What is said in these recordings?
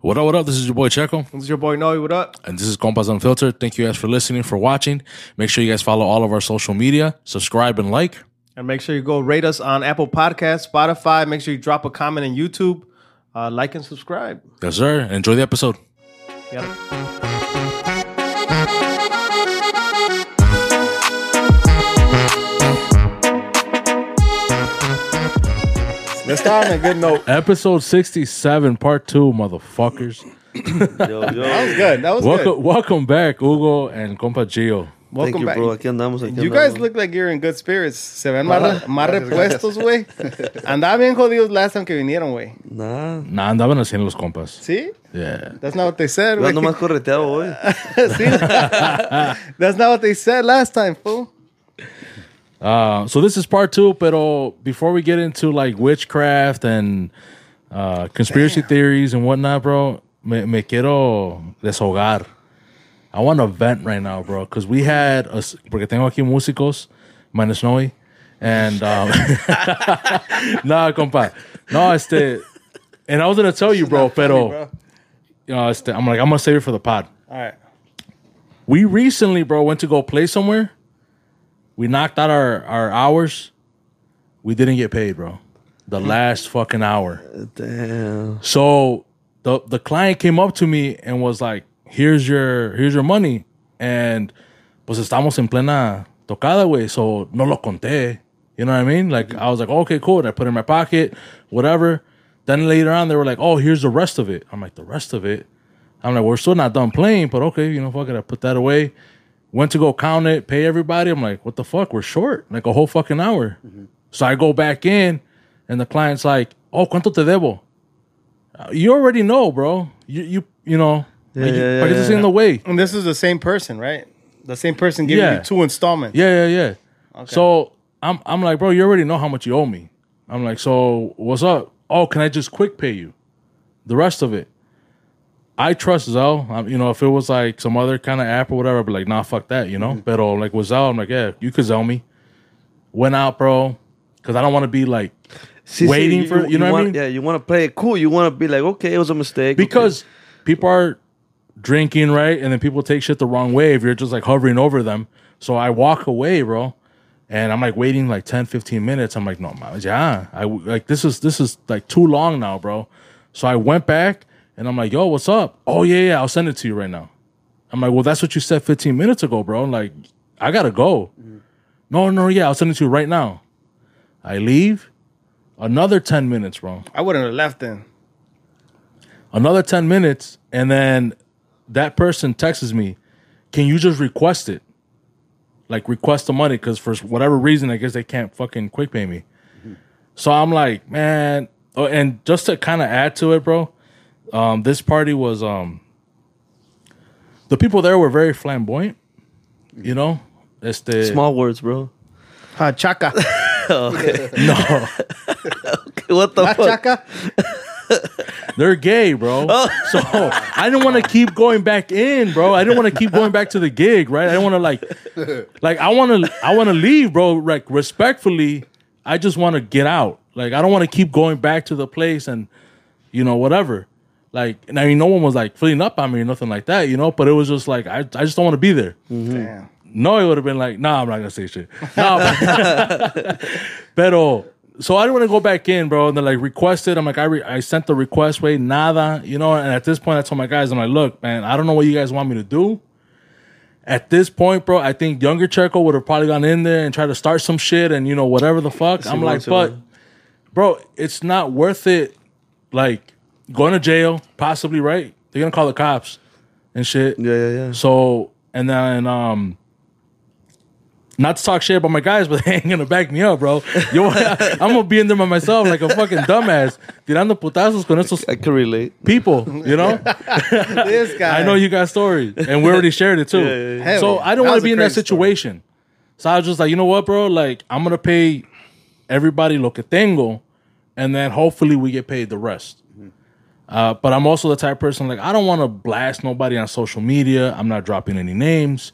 What up, what up? This is your boy Checo. This is your boy Noe. What up? And this is Compas Unfiltered. Thank you guys for listening, for watching. Make sure you guys follow all of our social media, subscribe and like. And make sure you go rate us on Apple Podcasts, Spotify. Make sure you drop a comment on YouTube. Uh, like and subscribe. Yes, sir. Enjoy the episode. Yeah. Let's start on a good note. Episode 67, part two, motherfuckers. Yo, yo. That was good. That was Welcome, good. welcome back, Hugo and Compa Gio. Welcome Thank you, back. bro. Aquí andamos, aquí You guys andamos. look like you're in good spirits. Se ven más, re- más repuestos, güey. Andaban bien jodidos last time que vinieron, güey. Nah. Nah, andaban haciendo los compas. ¿Sí? Yeah. That's not what they said, güey. ando más correteado hoy. Sí. That's not what they said last time, fool. Uh, so this is part two, pero before we get into like witchcraft and uh, conspiracy theories and whatnot, bro, me, me quiero deshogar. I want to vent right now, bro, because we had a, s- porque tengo aquí músicos, minus Noe, and um, nah, compa, no, este, and I was gonna tell you, bro, pero, bro. you know, este, I'm like, I'm gonna save it for the pod. All right. We recently, bro, went to go play somewhere. We knocked out our, our hours. We didn't get paid, bro. The last fucking hour. Damn. So the the client came up to me and was like, "Here's your here's your money." And pues estamos en plena tocada, güey. So no lo conté. You know what I mean? Like I was like, "Okay, cool." And I put it in my pocket, whatever. Then later on, they were like, "Oh, here's the rest of it." I'm like, "The rest of it." I'm like, "We're still not done playing, but okay, you know, fuck it." I put that away. Went to go count it, pay everybody. I'm like, "What the fuck? We're short like a whole fucking hour." So I go back in, and the client's like, "Oh, cuánto te debo?" Uh, you already know, bro. You you you know. Yeah, like, you- yeah, like yeah, it's yeah. in the way. And this is the same person, right? The same person giving Yeah. you two installments. Yeah, yeah, yeah. So I'm I'm like, bro, you already know how much you owe me. I'm like, so what's up? Oh, can I just quick pay you the rest of it? I trust Zelle. Um, you know, if it was like some other kind of app or whatever, I'd be like, nah, fuck that, you know. But like with Zelle, I'm like, yeah, you could Zelle me. Went out, bro, because I don't want to be like sí, Waiting for- you know what I mean? Yeah, you want to play it cool. You want to be like, okay, it was a mistake. because people are drinking, right? And then people take shit the wrong way if you're just like hovering over them. So I walk away, bro. And I'm like waiting like 10, 15 minutes. I'm like, no, man, yeah. I like this is this is like too long now, bro. So I went back and I'm like, yo, what's up? Oh yeah, yeah, I'll send it to you right now. I'm like, well, that's what you said 15 minutes ago, bro. I'm Like, I gotta go. No, no, yeah, I'll send it to you right now. I leave. Another 10 minutes, bro I wouldn't have left then. another 10 minutes and then that person texts me can you just request it like request the money because for whatever reason i guess they can't fucking quick pay me so i'm like man oh, and just to kind of add to it bro um, this party was um, the people there were very flamboyant you know este, small words, bro. Ha, chaka. no Okay, What the Ha, fuck? chaka. They're gay, bro. So I didn't want to keep going back in, bro. I didn't want to keep going back to the gig, right? I didn't want to like, like I want to, I want to leave, bro. Like respectfully, I just want to get out. Like I don't want to keep going back to the place and, you know, whatever. Like, and I mean, no one was like filling up on me or nothing like that, you know. But it was just like I, I just don't want to be there. Mm-hmm. Damn. No, it would have been like, nah, I'm not gonna say shit. No, but- pero so I didn't want to go back in, bro. And they like requested. I'm like, I re- I sent the request, wait, nada, you know. And at this point, I told my guys, I'm like, look, man, I don't know what you guys want me to do. At this point, bro, I think younger Checo would have probably gone in there and tried to start some shit and you know whatever the fuck. I'm like, Simon. but bro, it's not worth it. Like going to jail, possibly, right? They're gonna call the cops and shit. Yeah, yeah, yeah. So and then um not to talk shit about my guys, but they ain't gonna back me up, bro. Yo, I'm gonna be in there by myself like a fucking dumbass, tirando putazos con esos I can relate. people, you know? This guy. I know you got stories, and we already shared it too. Yeah, yeah, yeah. So. I don't want to be in that crazy story. situation. So I was just like, you know what, bro? Like I'm gonna pay everybody lo que tengo, and then hopefully we get paid the rest. Uh, but I'm also the type of person like I don't want to blast nobody on social media. I'm not dropping any names,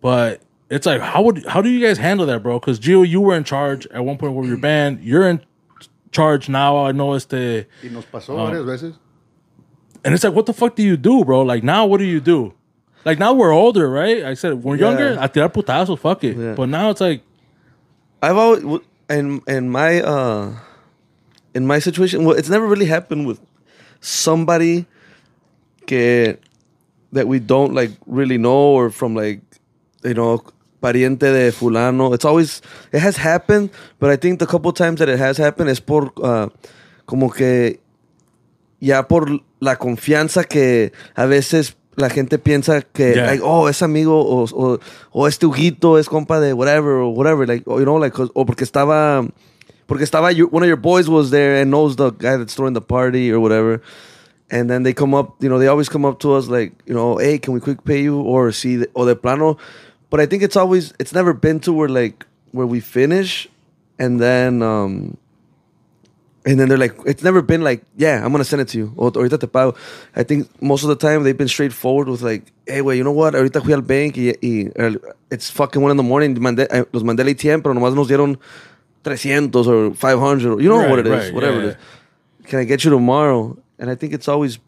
but it's like how would how do you guys handle that, bro? Because Gio, you were in charge at one point with your band. You're in charge now. I know it's the Y nos pasó varias veces. and it's like, what the fuck do you do, bro? Like now, what do you do? Like now we're older, right? I said when we're younger, Yeah. I tirar putazos, fuck it. Yeah. But now it's like, I've always in in my uh in my situation. Well, it's never really happened with somebody que that we don't like really know or from like you know pariente de fulano. It's always it has happened, but I think the couple times that it has happened is por uh, como que ya por la confianza que a veces la gente piensa que Yeah. like, oh es amigo o, o, o este Huguito es compa de whatever or whatever like or, you know like o porque estaba porque estaba one of your boys was there and knows the guy that's throwing the party or whatever and then they come up you know they always come up to us like you know hey can we quick pay you or see the, or de plano but I think it's always it's never been to where like where we finish and then um and then they're like, it's never been like, yeah, I'm gonna send it to you. Or ahorita te pago. I think most of the time they've been straightforward with like, hey, wait, you know what? Ahorita fui al bank y, y it's fucking one in the morning. Mandé, eh, los mandé al ATM, pero nomás nos dieron 300 or 500. You know Right, what it is, right, whatever yeah, it is. Can I get you tomorrow? And I think it's always,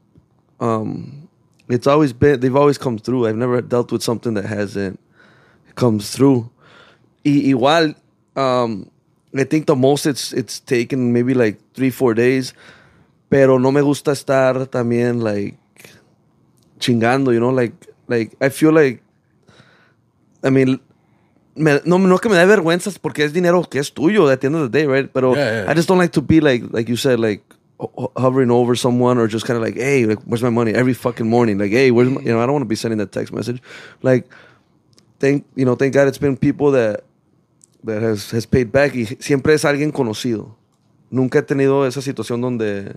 um, it's always been, they've always come through. I've never dealt with something that hasn't comes through. Y, igual, um, I think the most it's it's taken maybe like three four days, pero no me gusta estar también like chingando, you know, like like I feel like, I mean. Me, no, no que me da vergüenza porque es dinero que es tuyo at the end of the day, right? Pero Yeah, yeah. I just don't like to be like, like you said, like ho- ho- hovering over someone or just kind of like, hey, like, where's my money every fucking morning? Like, hey, where's my, you know, I don't want to be sending that text message. Like, thank, you know, thank God it's been people that, that has, has paid back y siempre es alguien conocido. Nunca he tenido esa situación donde,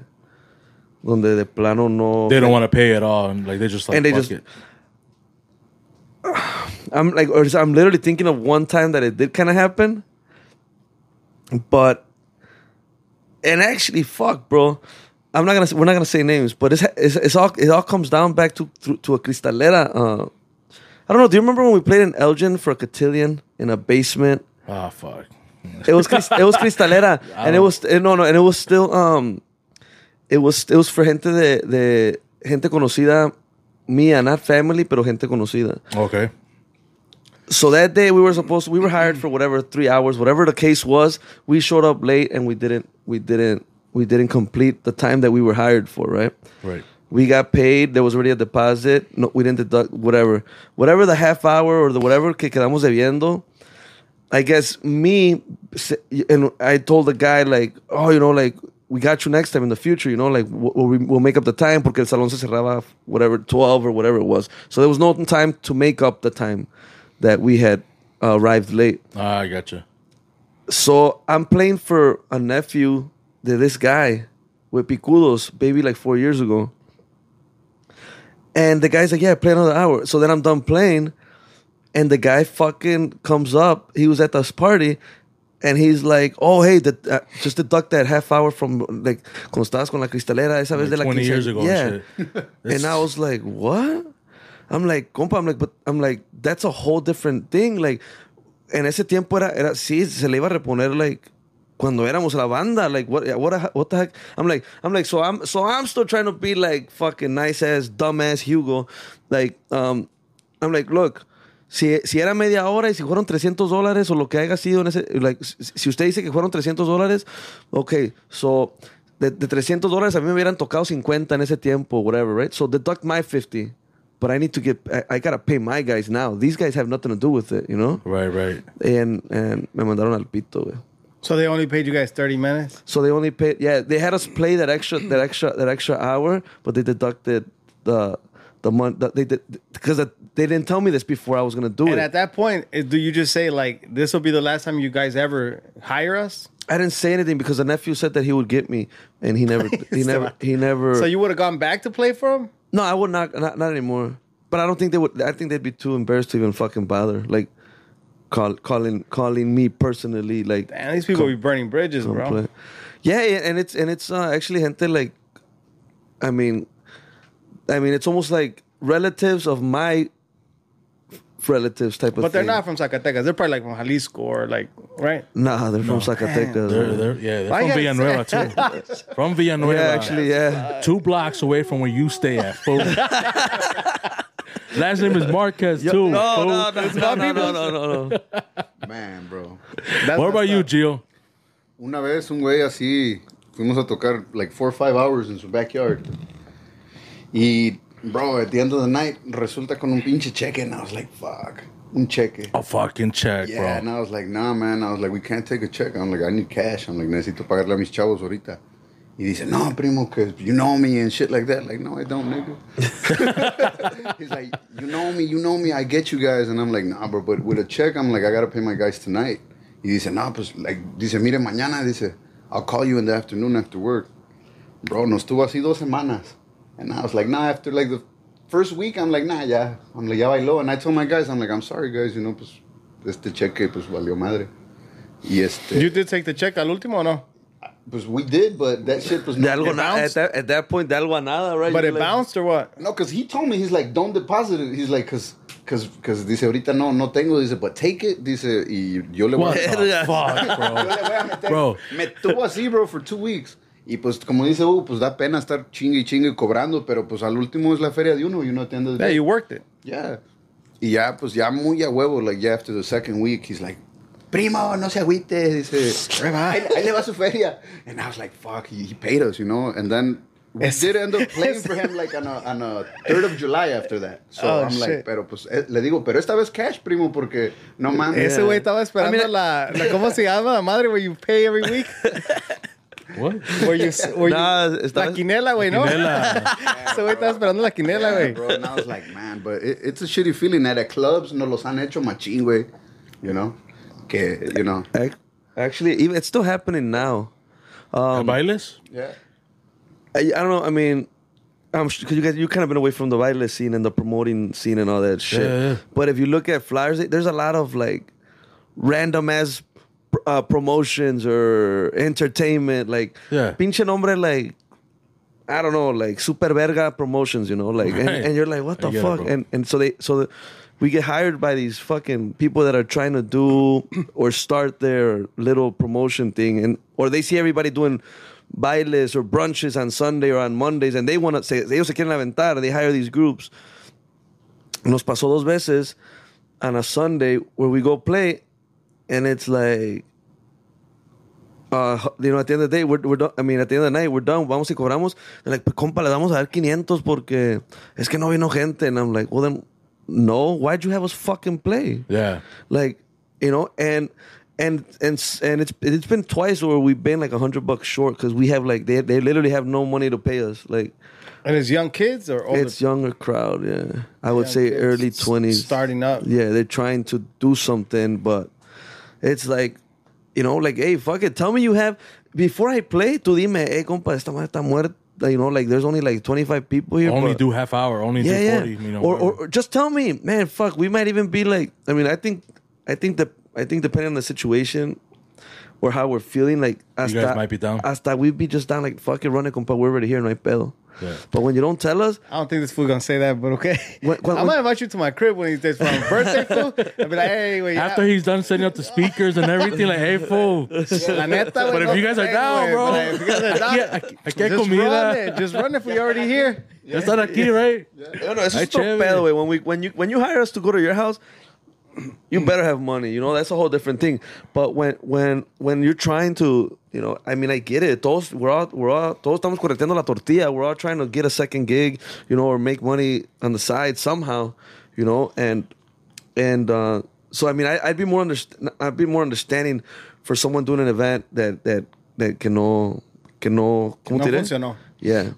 donde de plano no. they don't want to pay at all, and like they just like, And they fuck just- it. I'm like, or I'm literally thinking of one time that it did kind of happen, but and actually, fuck, bro. I'm not gonna. We're not gonna say names, but it's it's, it's all it all comes down back to to, to a cristalera. Uh, I don't know. Do you remember when we played in Elgin for a cotillion in a basement? Ah, fuck. It was it was cristalera, and it was eh, no no, and it was still um, it was it was for gente de de gente conocida mía, not family, pero gente conocida. Okay. So that day we were supposed we were hired for whatever three hours, whatever the case was. We showed up late and we didn't we didn't we didn't complete the time that we were hired for, right? Right. We got paid. There was already a deposit. No, we didn't deduct whatever, whatever the half hour or the whatever que quedamos debiendo. I guess me and I told the guy like, oh, you know, like we got you next time in the future. You know, like we'll, we'll make up the time porque el salón se cerraba whatever twelve or whatever it was. So there was no time to make up the time that we had uh, arrived late. Ah, I gotcha. So I'm playing for a nephew de this guy with Picudos, baby, like four years ago. And the guy's like, yeah, play another hour. So then I'm done playing. And the guy fucking comes up. He was at this party. And he's like, oh, hey, the, uh, just deduct that half hour from, like, estabas con la cristalera esa vez Like de la 20 quince- years ago and Yeah. shit. and I was like, what? I'm like, compa, I'm like, but I'm like, that's a whole different thing. Like, en ese tiempo era, era sí, se le iba a reponer, like, cuando éramos la banda, like, what, what, what the heck? I'm like, I'm like, so I'm, so I'm still trying to be like fucking nice ass, dumb ass Hugo. Like, um, I'm like, look, si, si era media hora y si fueron 300 dólares o lo que haya sido en ese, like, si usted dice que fueron 300 dólares, ok, so, de, de 300 dólares a mí me hubieran tocado 50 en ese tiempo, whatever, right? So deduct my 50. But I need to get, I, I gotta pay my guys now. These guys have nothing to do with it, you know? Right, right. And, and me mandaron al pito, güey. So they only paid you guys 30 minutes? So they only paid, yeah, they had us play that extra, that extra, that extra hour, but they deducted the, the month, that they did, because they didn't tell me this before I was gonna do And it. And at that point, eh, do you just say, like, this will be the last time you guys ever hire us? I didn't say anything because the nephew said that he would get me, and he never, he never, he never. So you would have gone back to play for him? No, I would not, not, not anymore. But I don't think they would. I think they'd be too embarrassed to even fucking bother, like call, calling, calling me personally, like And these people be burning bridges, bro. play. Yeah, and it's and it's uh, actually gente like, I mean, I mean, it's almost like relatives of my relatives type of But they're thing. not from Zacatecas. They're probably like from Jalisco or like right. Nah, they're from Zacatecas. They're, man. they're, yeah, they're Why from you Villanueva gotta too. from Villanueva. yeah, actually, yeah. two blocks away from where you stay at. Fool. Last name is Marquez too. No, fool. no, no, no, no, no, no, no, no. Man, bro. That's What about messed you, up. Gio? Una vez un güey así, fuimos a tocar like four or five hours in su backyard. Y, bro, at the end of the night, resulta con un pinche cheque. And I was like, fuck, un cheque. A fucking check, Yeah, and. I was like, nah, man. I was like, we can't take a check. I'm like, I need cash. I'm like, necesito pagarle a mis chavos ahorita. Y dice, no, primo, because you know me and shit like that. Like, no, I don't, nigga. He's like, you know me, you know me, I get you guys. And I'm like, nah, bro, but with a check, I'm like, I gotta pay my guys tonight. Y dice, no, pues, like, dice, mire, mañana, dice, I'll call you in the afternoon after work. Bro, nos tuvo así dos semanas. And I was like, nah, after like the first week, I'm like, nah, yeah. I'm like, ya bailó. And I told my guys, I'm like, I'm sorry, guys, you know, pues, este cheque, pues, valió madre. Y este, You did take the check al último or no? pues, we did, but that shit was De algo at, that, at that point, de algo nada, right? But You're it like- bounced or what? No, because he told me, he's like, don't deposit it. He's like, because, because, because, dice, ahorita no, no tengo. Dice, but take it. Dice, y yo le voy What a... the fuck, Yo bro? le voy a meter. Bro. Me tuvo así, bro, for two weeks. Y pues, como dice Hugo, pues da pena estar chingue y chingue cobrando, pero pues al último es la feria de uno, the end of the Yeah, you worked it. Yeah. Y ya, pues ya muy a huevo, like, yeah, after the second week, he's like, primo, no se agüite, dice, ahí, ahí le va su feria. And I was like, fuck, he, he paid us, you know, and then we Es- did end up playing for him like on a, on a 3rd of July after that. So Oh, I'm shit. like, pero pues, eh, le digo, pero esta vez cash, primo, porque no mames. Ese güey estaba esperando I mean- la, la, ¿cómo se llama la madre where you pay every week? What? Were you, where you- Nah, la estaba- quinela, güey, ¿no? Quinela. Ese güey estaba esperando la quinela, Yeah, güey. bro, and I was like, man, but it, it's a shitty feeling that at clubs no los han hecho machín, güey. You know? Que, you know. Actually, even it's still happening now. Um, Bailes? Yeah. I, I don't know. I mean, I'm because you guys you kind of been away from the baile scene and the promoting scene and all that shit. Yeah, yeah. But if you look at flyers, there's a lot of like random ass uh, promotions or entertainment. Like Yeah. pinche nombre like. I don't know, like super verga promotions, you know, like, and, Right. and you're like, what the get it, fuck? and and so they, so the, we get hired by these fucking people that are trying to do or start their little promotion thing, and or they see everybody doing bailes or brunches on Sunday or on Mondays, and they want to say ellos se quieren aventar. They hire these groups. Nos pasó dos veces on a Sunday where we go play, and it's like uh, you know, at the end of the day, we're, we're done. I mean, at the end of the night, we're done. Vamos y cobramos. They're like, "Pues, compa, le damos a dar 500 porque es que no vino gente. And I'm like, well, then, no. Why'd you have us fucking play? Yeah. Like, you know, and and and and it's it's been twice where we've been like a hundred bucks short because we have like they they literally have no money to pay us. Like, And it's young kids or older? it's younger crowd. Yeah, I would say kids early twenties, starting up. Yeah, they're trying to do something, but it's like, you know, like, hey, fuck it. Tell me you have before I play. Tú dime, hey, compa, esta madre está muerta. You know, like there's only like 25 people here. Only but- do half hour. Only yeah, do yeah. You know, or, or or just tell me, man. Fuck, we might even be like. I mean, I think, I think that I think depending on the situation or how we're feeling, like hasta, guys might be down. Hasta we'd be just down, like fuck it, running, compa. We're already here, no hay pedo. Yeah. But when you don't tell us, I don't think this fool gonna say that, but okay. When- when- I'm gonna invite you to my crib when he takes for my birthday, fool. I'll be like, hey, wait, After he's done setting up the speakers and everything, like, hey, fool. La neta, But if you guys are down, bro. but If you guys are down, Aquí- aquí- aquí hay just comida. run it. Just run if we already here. Ya están aquí, right? No, no, eso Ay, es otro chévere. pedo, güey. When we when you when you hire us to go to your house, you better have money. You know, that's a whole different thing. But when when when you're trying to, you know, I mean, I get it. Todos we're all we're all todos estamos correteando la tortilla. We're all trying to get a second gig, you know, or make money on the side somehow, you know, and and uh, so I mean, I, I'd be more underst- I'd be more understanding for someone doing an event that that that que no que no ¿cómo No funcionó. Yeah.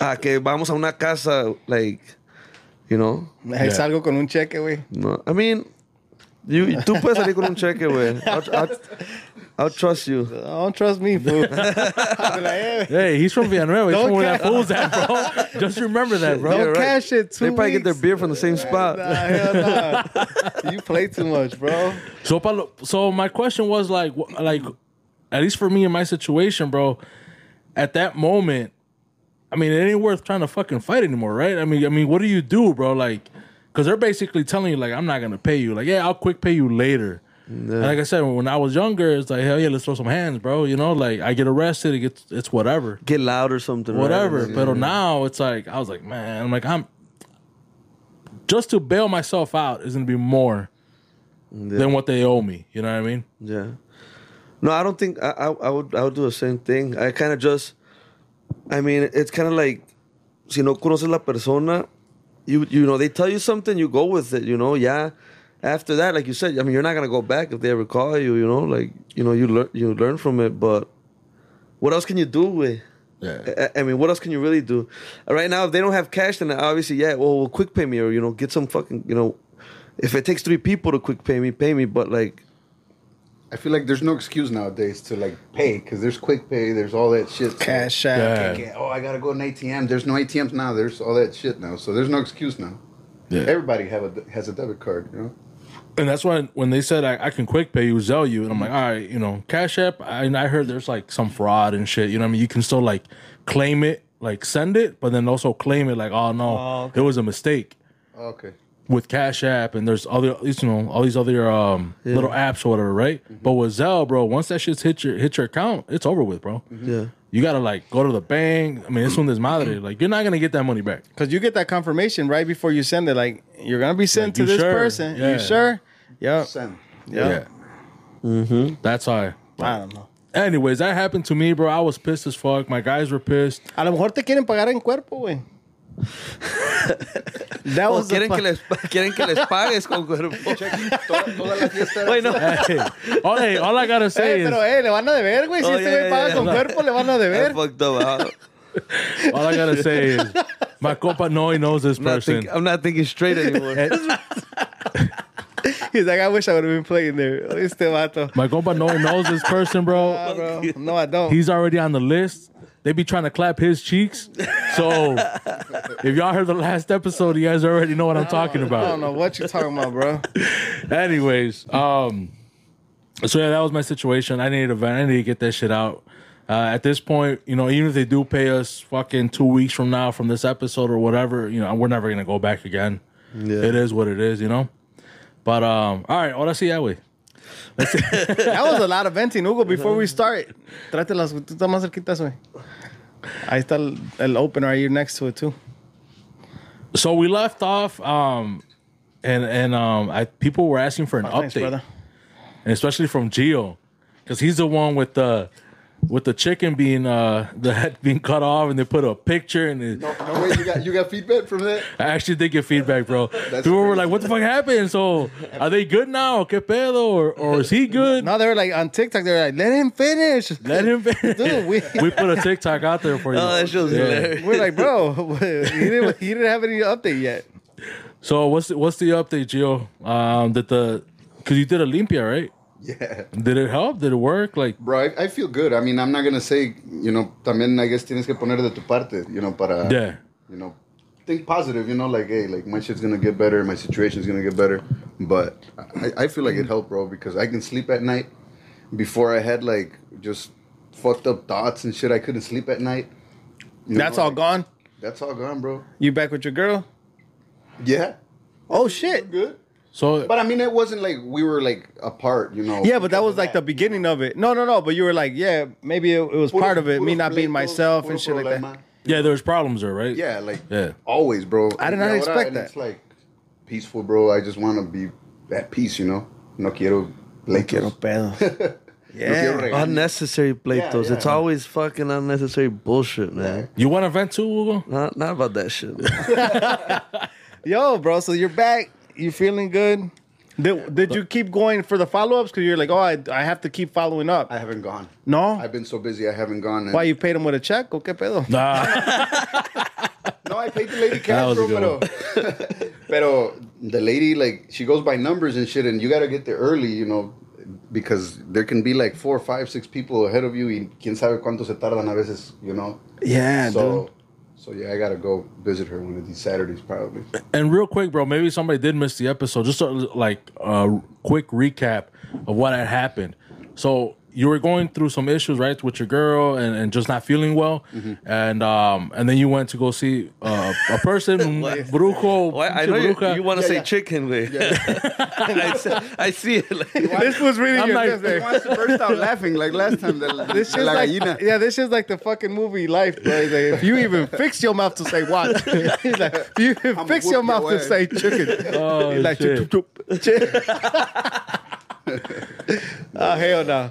Ah, que vamos a una casa, like, you know. Ahí salgo con un cheque, güey. No, I mean, you, tú puedes salir con un cheque, güey. I'll, I'll, I'll trust you. Don't trust me, fool. I'll be like, hey, Hey, he's from Villanueva. He's Don't from where that ca- fool's at, bro. Just remember that, bro. Don't Yeah, right. cash it two They probably get their beer from the same spot. Nah, hell nah. you play too much, bro. So, Paulo, so my question was like, like, at least for me in my situation, bro. At that moment, I mean, it ain't worth trying to fucking fight anymore, right? I mean, I mean, what do you do, bro? Like, because they're basically telling you like I'm not gonna pay you. Like yeah, I'll quick pay you later. Like I said, when I was younger, it's like hell yeah, let's throw some hands, bro. You know, like I get arrested, it gets it's whatever, Get loud or something. right? whatever. But now it's like I was like, man, I'm like I'm just to bail myself out is gonna be more than what they owe me. You know what I mean? Yeah. No, I don't think I, I, I would I would do the same thing. I kind of just, I mean, it's kind of like, si no conoces la persona, you you know they tell you something, you go with it. You know, yeah. After that, like you said, I mean, you're not gonna go back if they ever call you. You know, like you know, you learn you learn from it. But what else can you do with? Yeah. I, I mean, what else can you really do? Right now, if they don't have cash, then obviously, yeah, well, well, quick pay me or you know, get some fucking, you know, if it takes three people to quick pay me, pay me. But like, I feel like there's no excuse nowadays to like pay because there's quick pay, there's all that shit. Cash app. Yeah. Okay, oh, I gotta go to an ATM. There's no ATMs now. There's all that shit now. So there's no excuse now. Yeah. Everybody have a has a debit card. You know. And that's why when they said I, I can quick pay you, Zelle you, and I'm like, mm-hmm. all right, you know, Cash App. I, and I heard there's like some fraud and shit. You know what I mean? You can still like claim it, like send it, but then also claim it like, oh no, Oh, okay. it was a mistake Oh, okay. With Cash App, and there's other, you know, all these other um little apps or whatever, right? Mm-hmm. But with Zelle, bro, once that shit's hit your hit your account, it's over with, bro. Mm-hmm. yeah. You gotta like go to the bank. I mean, it's one this madre. Mm-hmm. Like you're not gonna get that money back. Because you get that confirmation right before you send it. Like, you're going to be sent Like, to this sure? person. Yeah. You sure? Yep. Send. Yep. Yeah. That's how. I, I don't know. Anyways, that happened to me, bro. I was pissed as fuck. My guys were pissed. A lo mejor te quieren pagar en cuerpo, güey. that was the quieren, fu- que les, quieren que les pagues con cuerpo. Toda, toda la fiesta. Wait, no. Hey, all, hey, all I gotta say Eh, is, pero, eh, le van a deber, güey. Si Oh, este yeah, güey paga yeah, con yeah. cuerpo, le van a I deber. fucked up. All I gotta say is, my compa no, he knows this not, person. think, I'm not thinking straight anymore. He's like, I wish I would have been playing there. Este vato. My compa no, he knows this person, bro. Ah, bro. No, I don't. He's already on the list. They be trying to clap his cheeks. So if y'all heard the last episode, you guys already know what I'm talking about. I don't know what you're talking about, bro. Anyways, um, so yeah, that was my situation. I needed a van. I needed to get that shit out. Uh, at this point, you know, even if they do pay us fucking two weeks from now from this episode or whatever, you know, we're never gonna go back again. Yeah. It is what it is, you know. But um, all right, ahora sí ya, güey. That was a lot of venting, Hugo. Before we start, trátelas, güey. Tú estás más cerquitas, güey. Ahí está el, el opener. Are you next to it, too? So we left off, um, and and um, I people were asking for an Oh, update, brother. and especially from Gio, because he's the one with the with the chicken being uh the head being cut off, and they put a picture, and it, No, no way. You got you got feedback from that. I actually did get feedback, bro. That's People were like, "What the fuck happened?" So are they good now? ¿Qué pedo? Or, or is he good? No, they were like on TikTok. They were like, "Let him finish." Let him. finish. Dude, we- we put a TikTok out there for you. Oh, that shit Yeah. We're like, bro, he didn't, he didn't have any update yet. So what's the, what's the update, Gio? Um, that the because you did la limpia right? Yeah. Did it help? Did it work? Like, Bro, I, I feel good. I mean, I'm not gonna say, you know, también I guess tienes que poner de tu parte, you know, para, yeah. you know, think positive, you know, like, hey, like my shit's gonna get better, my situation's gonna get better. But I, I feel like it helped, bro, because I can sleep at night. Before I had like just fucked up thoughts and shit, I couldn't sleep at night. You That's know, all like, gone. That's all gone, bro. You back with your girl? Yeah, Oh shit! good. So But I mean, it wasn't like we were like apart, you know. Yeah, but that was of like the beginning of it. No, no, no. But you were like, yeah, maybe it, it was Puro- part of it. Me not being myself puro and shit like that. problema. yeah, there was problems there, right? Yeah, like Yeah. always, bro. I did not Y ahora, expect and that. It's like peaceful, bro. I just want to be at peace, you know. No quiero pleitos. Quiero pedo. No quiero Yeah. Unnecessary pleitos. Yeah, It's yeah. always fucking unnecessary bullshit, man. You want to vent too, Hugo? Not, not about that shit. Yo, bro. So you're back. You feeling good? Did, did you keep going for the follow ups? Because you're like, oh, I, I have to keep following up. I haven't gone. no. I've been so busy. I haven't gone. and- Why you paid him with a check? ¿O qué pedo? Nah. No, I paid the lady cash, bro. Pero, pero the lady, like, she goes by numbers and shit, and you gotta get there early, you know, because there can be like four, five, six people ahead of you, y quién sabe cuánto se tardan a veces, you know. Yeah, so, dude. So yeah, I gotta go visit her one of these Saturdays, probably. and real quick, bro, maybe somebody did miss the episode. Just a, like a quick recap of what had happened. So you were going through some issues, right, with your girl and, and just not feeling well, and um and then you went to go see uh, a person, brujo. Why, I know you, you want to Yeah, say yeah. chicken, way. I, see- I see it. Like, This was really I'm your like- chest He wants to burst out laughing like last time. The, This the shit's la like, gallina. yeah, this is like the fucking movie Life, bro. Like, if you even fix your mouth to say what, he's like, if you even fix your whoop your mouth to say chicken, Oh, he's like, shit. chup, chup, oh hell no.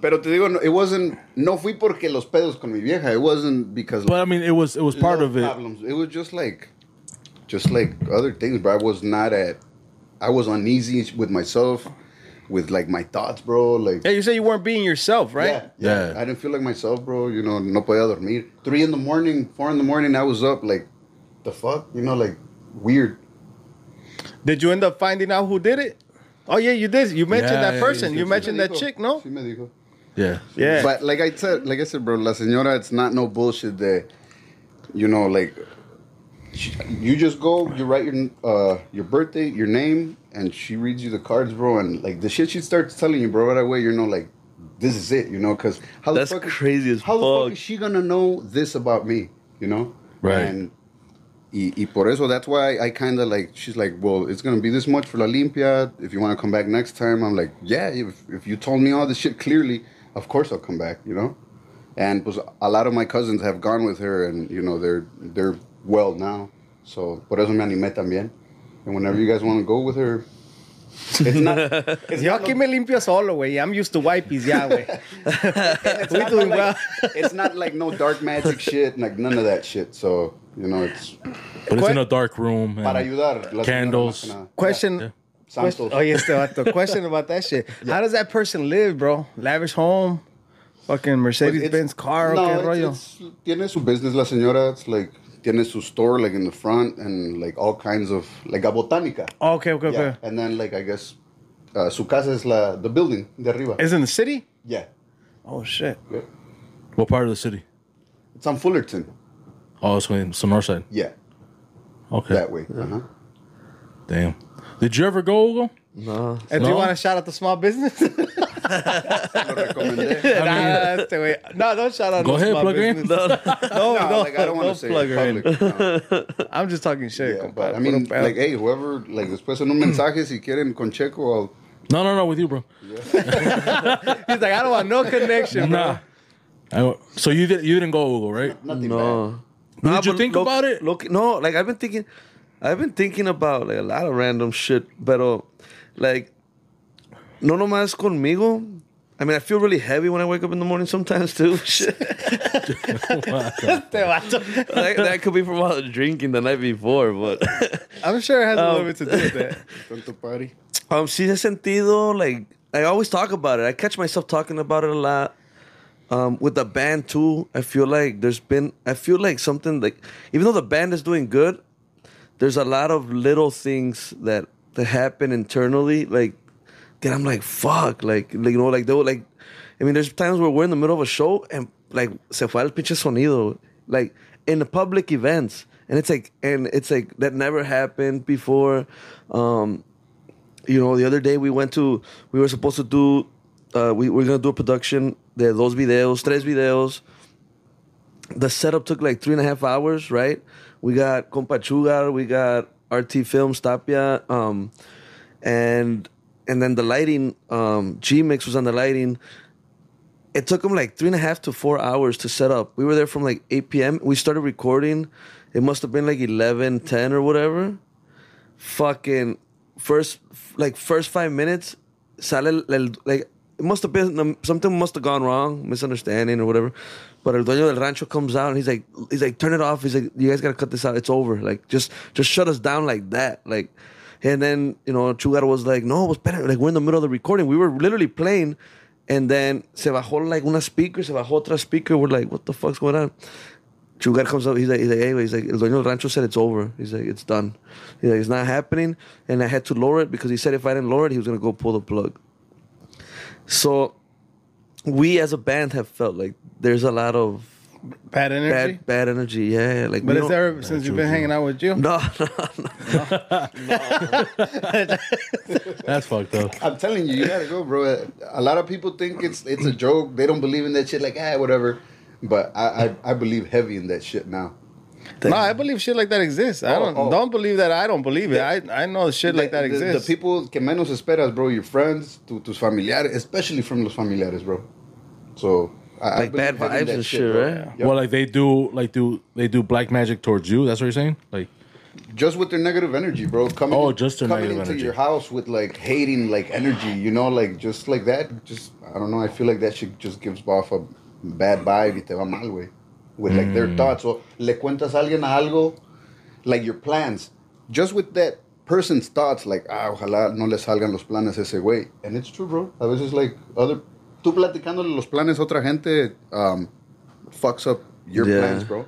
Pero te digo, no, it wasn't. No fui porque los pedos con mi vieja. It wasn't because. But I mean, it was it was part of it. Problems. It was just like, just like other things, bro. I was not at. I was uneasy with myself, with like my thoughts, bro. Like. Yeah, you said you weren't being yourself, right? Yeah, yeah, Yeah. I didn't feel like myself, bro. You know, no podía dormir. Three in the morning, four in the morning, I was up. Like, the fuck, you know, like weird. Did you end up finding out who did it? Oh yeah, you did. You mentioned Yeah, that person. yeah, you mentioned me that dijo. chick, no? Sí me dijo. Yeah. Yeah. But like I said, like I said, bro, la señora, it's not no bullshit that, you know, like, she, you just go, you write your uh your birthday, your name, and she reads you the cards, bro, and like the shit she starts telling you, bro, right away, you know, like, this is it, you know, because how That's the fuck is- crazy as how the fuck fuck. is she gonna know this about me, you know? Right. And y, y por eso, that's why I kind of like, she's like, well, it's gonna be this much for La Limpia. If you want to come back next time, I'm like, yeah, if, if you told me all this shit clearly, of course I'll come back, you know? And pues, a lot of my cousins have gone with her and, you know, they're they're well now. So, por eso me animé también. And whenever you guys want to go with her, it's not, it's Yo not aquí me limpio solo, güey. I'm used to wipes, ya, güey. it's We not doing like, well. it's not like no dark magic shit, like none of that shit. So, you know, it's But it's in a dark room. para ayudar. Candles. que. Question. Yeah. Question. Santos. Oh, yes, the question about that shit. How does that person live, bro? Lavish home, fucking Mercedes It's- Benz car, no, okay, it's- rollo. it's- tiene su business la señora. It's like tiene su store like in the front and like all kinds of like a botánica. Oh, okay, okay, Yeah. okay. And then like I guess uh, su casa es la the building de arriba. Is in the city? yeah. Oh shit. yeah. What part of the city? It's on Fullerton. Oh, it's in the north side. Yeah, Okay. that way. Uh-huh. Damn. Did you ever go, Hugo? no. And do you No. want to shout out the small business? Lo recomendé. nah, este güey. no, don't shout out Go no ahead, small plug her in. business. No, no, no, like I don't want to say plug it her in. public. no. I'm just talking shit. Yeah, compadre. but I mean, Puro pedo. like, hey, whoever, like, después en un mensaje, si quieren con Checo, I'll, No, no, no, with you, bro. He's like, I don't want no connection, bro. Nah. I- so you did, you didn't go, Hugo, right? nothing No. Did Nah, you but think look- about it? Look, no, like I've been thinking, I've been thinking about like a lot of random shit, but like, no nomás conmigo. I mean, I feel really heavy when I wake up in the morning sometimes too. Shit. That, that could be from all the drinking the night before, but I'm sure it has a Um, little bit to do with that. bad. Tanto party. um, sí he sentido like I always talk about it. I catch myself talking about it a lot. Um, with the band too, I feel like there's been I feel like something like even though the band is doing good, there's a lot of little things that that happen internally like that I'm like fuck like, like you know like they were like I mean there's times where we're in the middle of a show and like se fue el pinche sonido like in the public events and it's like and it's like that never happened before um you know, the other day we went to, we were supposed to do, uh, we were gonna do a production de dos videos, tres videos. The setup took like three and a half hours, right? We got Compa Chugar, we got RT Films, Tapia, um, and and then the lighting, um, G Mix was on the lighting. It took them like three and a half to four hours to set up. We were there from like 8 p.m. We started recording. It must have been like 11, 10 or whatever fucking first like first five minutes sale like it must have been something must have gone wrong misunderstanding or whatever but el dueño del rancho comes out and he's like he's like turn it off he's like you guys gotta cut this out it's over like just just shut us down like that like and then you know Chugar was like no it was better like we're in the middle of the recording we were literally playing and then se bajó like una speaker se bajó otra speaker we're like what the fuck's going on Chugar comes up. He's like, he's like, hey, he's like, el dueño del rancho said it's over. He's like, it's done. He's like, it's not happening. And I had to lower it because he said if I didn't lower it, he was gonna go pull the plug. So, we as a band have felt like there's a lot of Bad energy. bad bad energy. Yeah, like but we is don't- there since you've been hanging out with Jill? No, no, no. That's fucked up. I'm telling you, you gotta go, bro. A lot of people think it's it's a joke. They don't believe in that shit. Like, ah, whatever. But I I, I believe heavy in that shit now. No, I believe shit like that exists. I Oh, don't oh. don't believe that. I don't believe it. I I know shit like that The- the- exists. The, people que menos esperas, bro. Your friends, tu, tus familiares, especially from los familiares, bro. So I, I Like believe bad vibes that and shit, bro. right? Yep. Well, like they do, like do they do black magic towards you? That's what you're saying? Like, just with their negative energy, bro. Coming Oh, just their coming negative into energy. your house with like hating, like energy, you know, like just like that. Just I don't know. I feel like that shit just gives off a bad vibe y te va mal, güey. With like their Mm. thoughts. O le cuentas a alguien algo, like your plans. Just with that person's thoughts, like ah, ojalá no le salgan los planes ese güey. And it's true, bro. A veces like other, tú platicándole los planes a otra gente, um, fucks up your Yeah. plans, bro.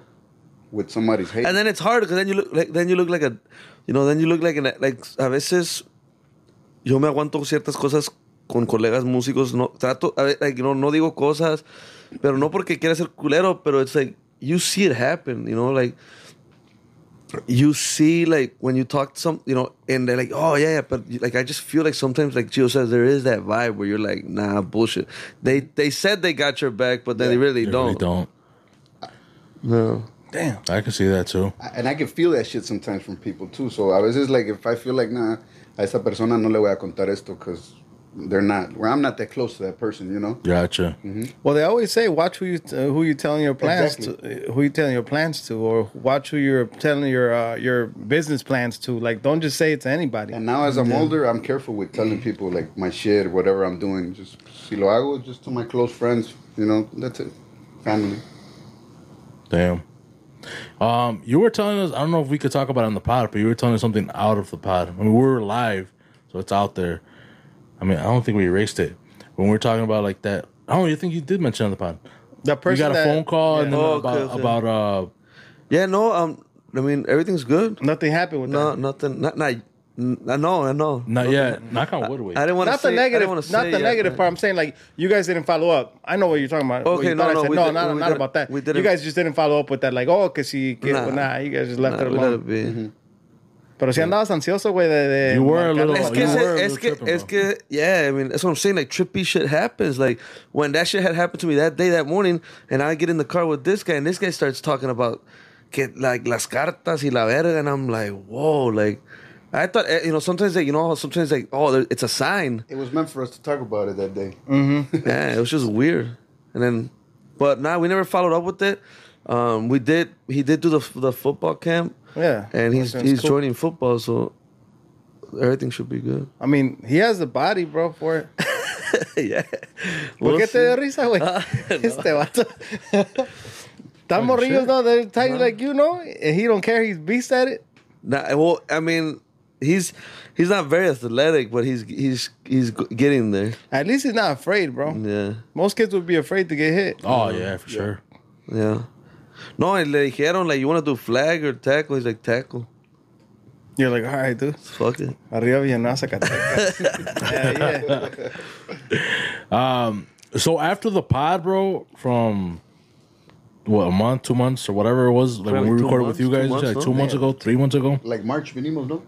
With somebody's hate. and then it's hard because then you look like then you look like a, you know, then you look like an, like a veces yo me aguanto ciertas cosas con colegas músicos, no trato, a like, you know, no digo cosas, pero no porque quiera ser culero, pero it's like you see it happen, you know, like you see like when you talk to some, you know, and they're like, oh yeah, yeah, but like I just feel like sometimes like Gio says there is that vibe where you're like, nah, bullshit. They they said they got your back, but then they really they don't. really don't. No. Damn. I can see that too. and I can feel that shit sometimes from people too. So a veces, like, if I feel like, nah, a esa persona no le voy a contar esto because they're not, well, I'm not that close to that person, you know? Gotcha. Well, they always say watch who you uh, who you telling your plans Exactly. to, who you telling your plans to, or watch who you're telling your uh, your business plans to. Like, don't just say it to anybody. And now as I'm older, I'm careful with telling people, like, my shit, whatever I'm doing. Just, si lo hago, just to my close friends, you know, that's it. Family. Damn. Um, you were telling us. I don't know if we could talk about it on the pod, but you were telling us something out of the pod. I mean, we were live, so it's out there. I mean, I don't think we erased it when we were talking about like that. I don't. You think you did mention on the pod? the You person got a that- phone call and then Oh, about okay, okay. about uh Yeah, no, um, I mean everything's good. Nothing happened with No, that. nothing. Not, not. n- I know. I know. not yet. Knock on wood. Wait. I didn't want to Not say. the negative, I not didn't wanna say the it, negative man. part. I'm saying like you guys didn't follow up. I know what you're talking about. What Okay, you no, thought I no, said. we no, did- not, we not didn't- about that. we didn't- guys just didn't follow up with that. Like, oh, que si, que, Nah. nah. you guys just left Nah, it we let it be. Pero si andabas ansioso, güey, de, de You were a little- Es que, you ese- were a es little que, tripping, es bro. que, yeah, I mean, that's what I'm saying. Like, trippy shit happens. Like, when that shit had happened to me that day, that morning, and I get in the car with this guy, and this guy starts talking about, que, like, las cartas y la verga, and I'm like, whoa, like, I thought, eh, you know, sometimes, like, you know, sometimes, like, oh, there- it's a sign. It was meant for us to talk about it that day. yeah, it was just weird. And then, but nah, we never followed up with it. Um, we did, he did do the, the football camp, Yeah. and he's, Sounds he's cool. joining football, so everything should be good. I mean, he has the body, bro, for it. yeah. ¿Por We'll qué te da see. risa, güey? Ah, este vato. Tan morrillos, no, they tell you like you know, and he don't care. He's beast at it. Nah, well, I mean, he's he's not very athletic, but he's he's he's getting there. At least he's not afraid, bro. Yeah, Most kids would be afraid to get hit. Oh yeah, for sure. yeah. No, y le dijeron like, you want to do flag or tackle? He's like tackle. You're like, all right, dude. Fuck it. Arriba Villanueva, Zacatecas. yeah, yeah. So after the pod, bro, from what a month, two months, or whatever it was, like when we recorded months, with you two guys, months, like no? two months ago, three months ago. Like March vinimos, no?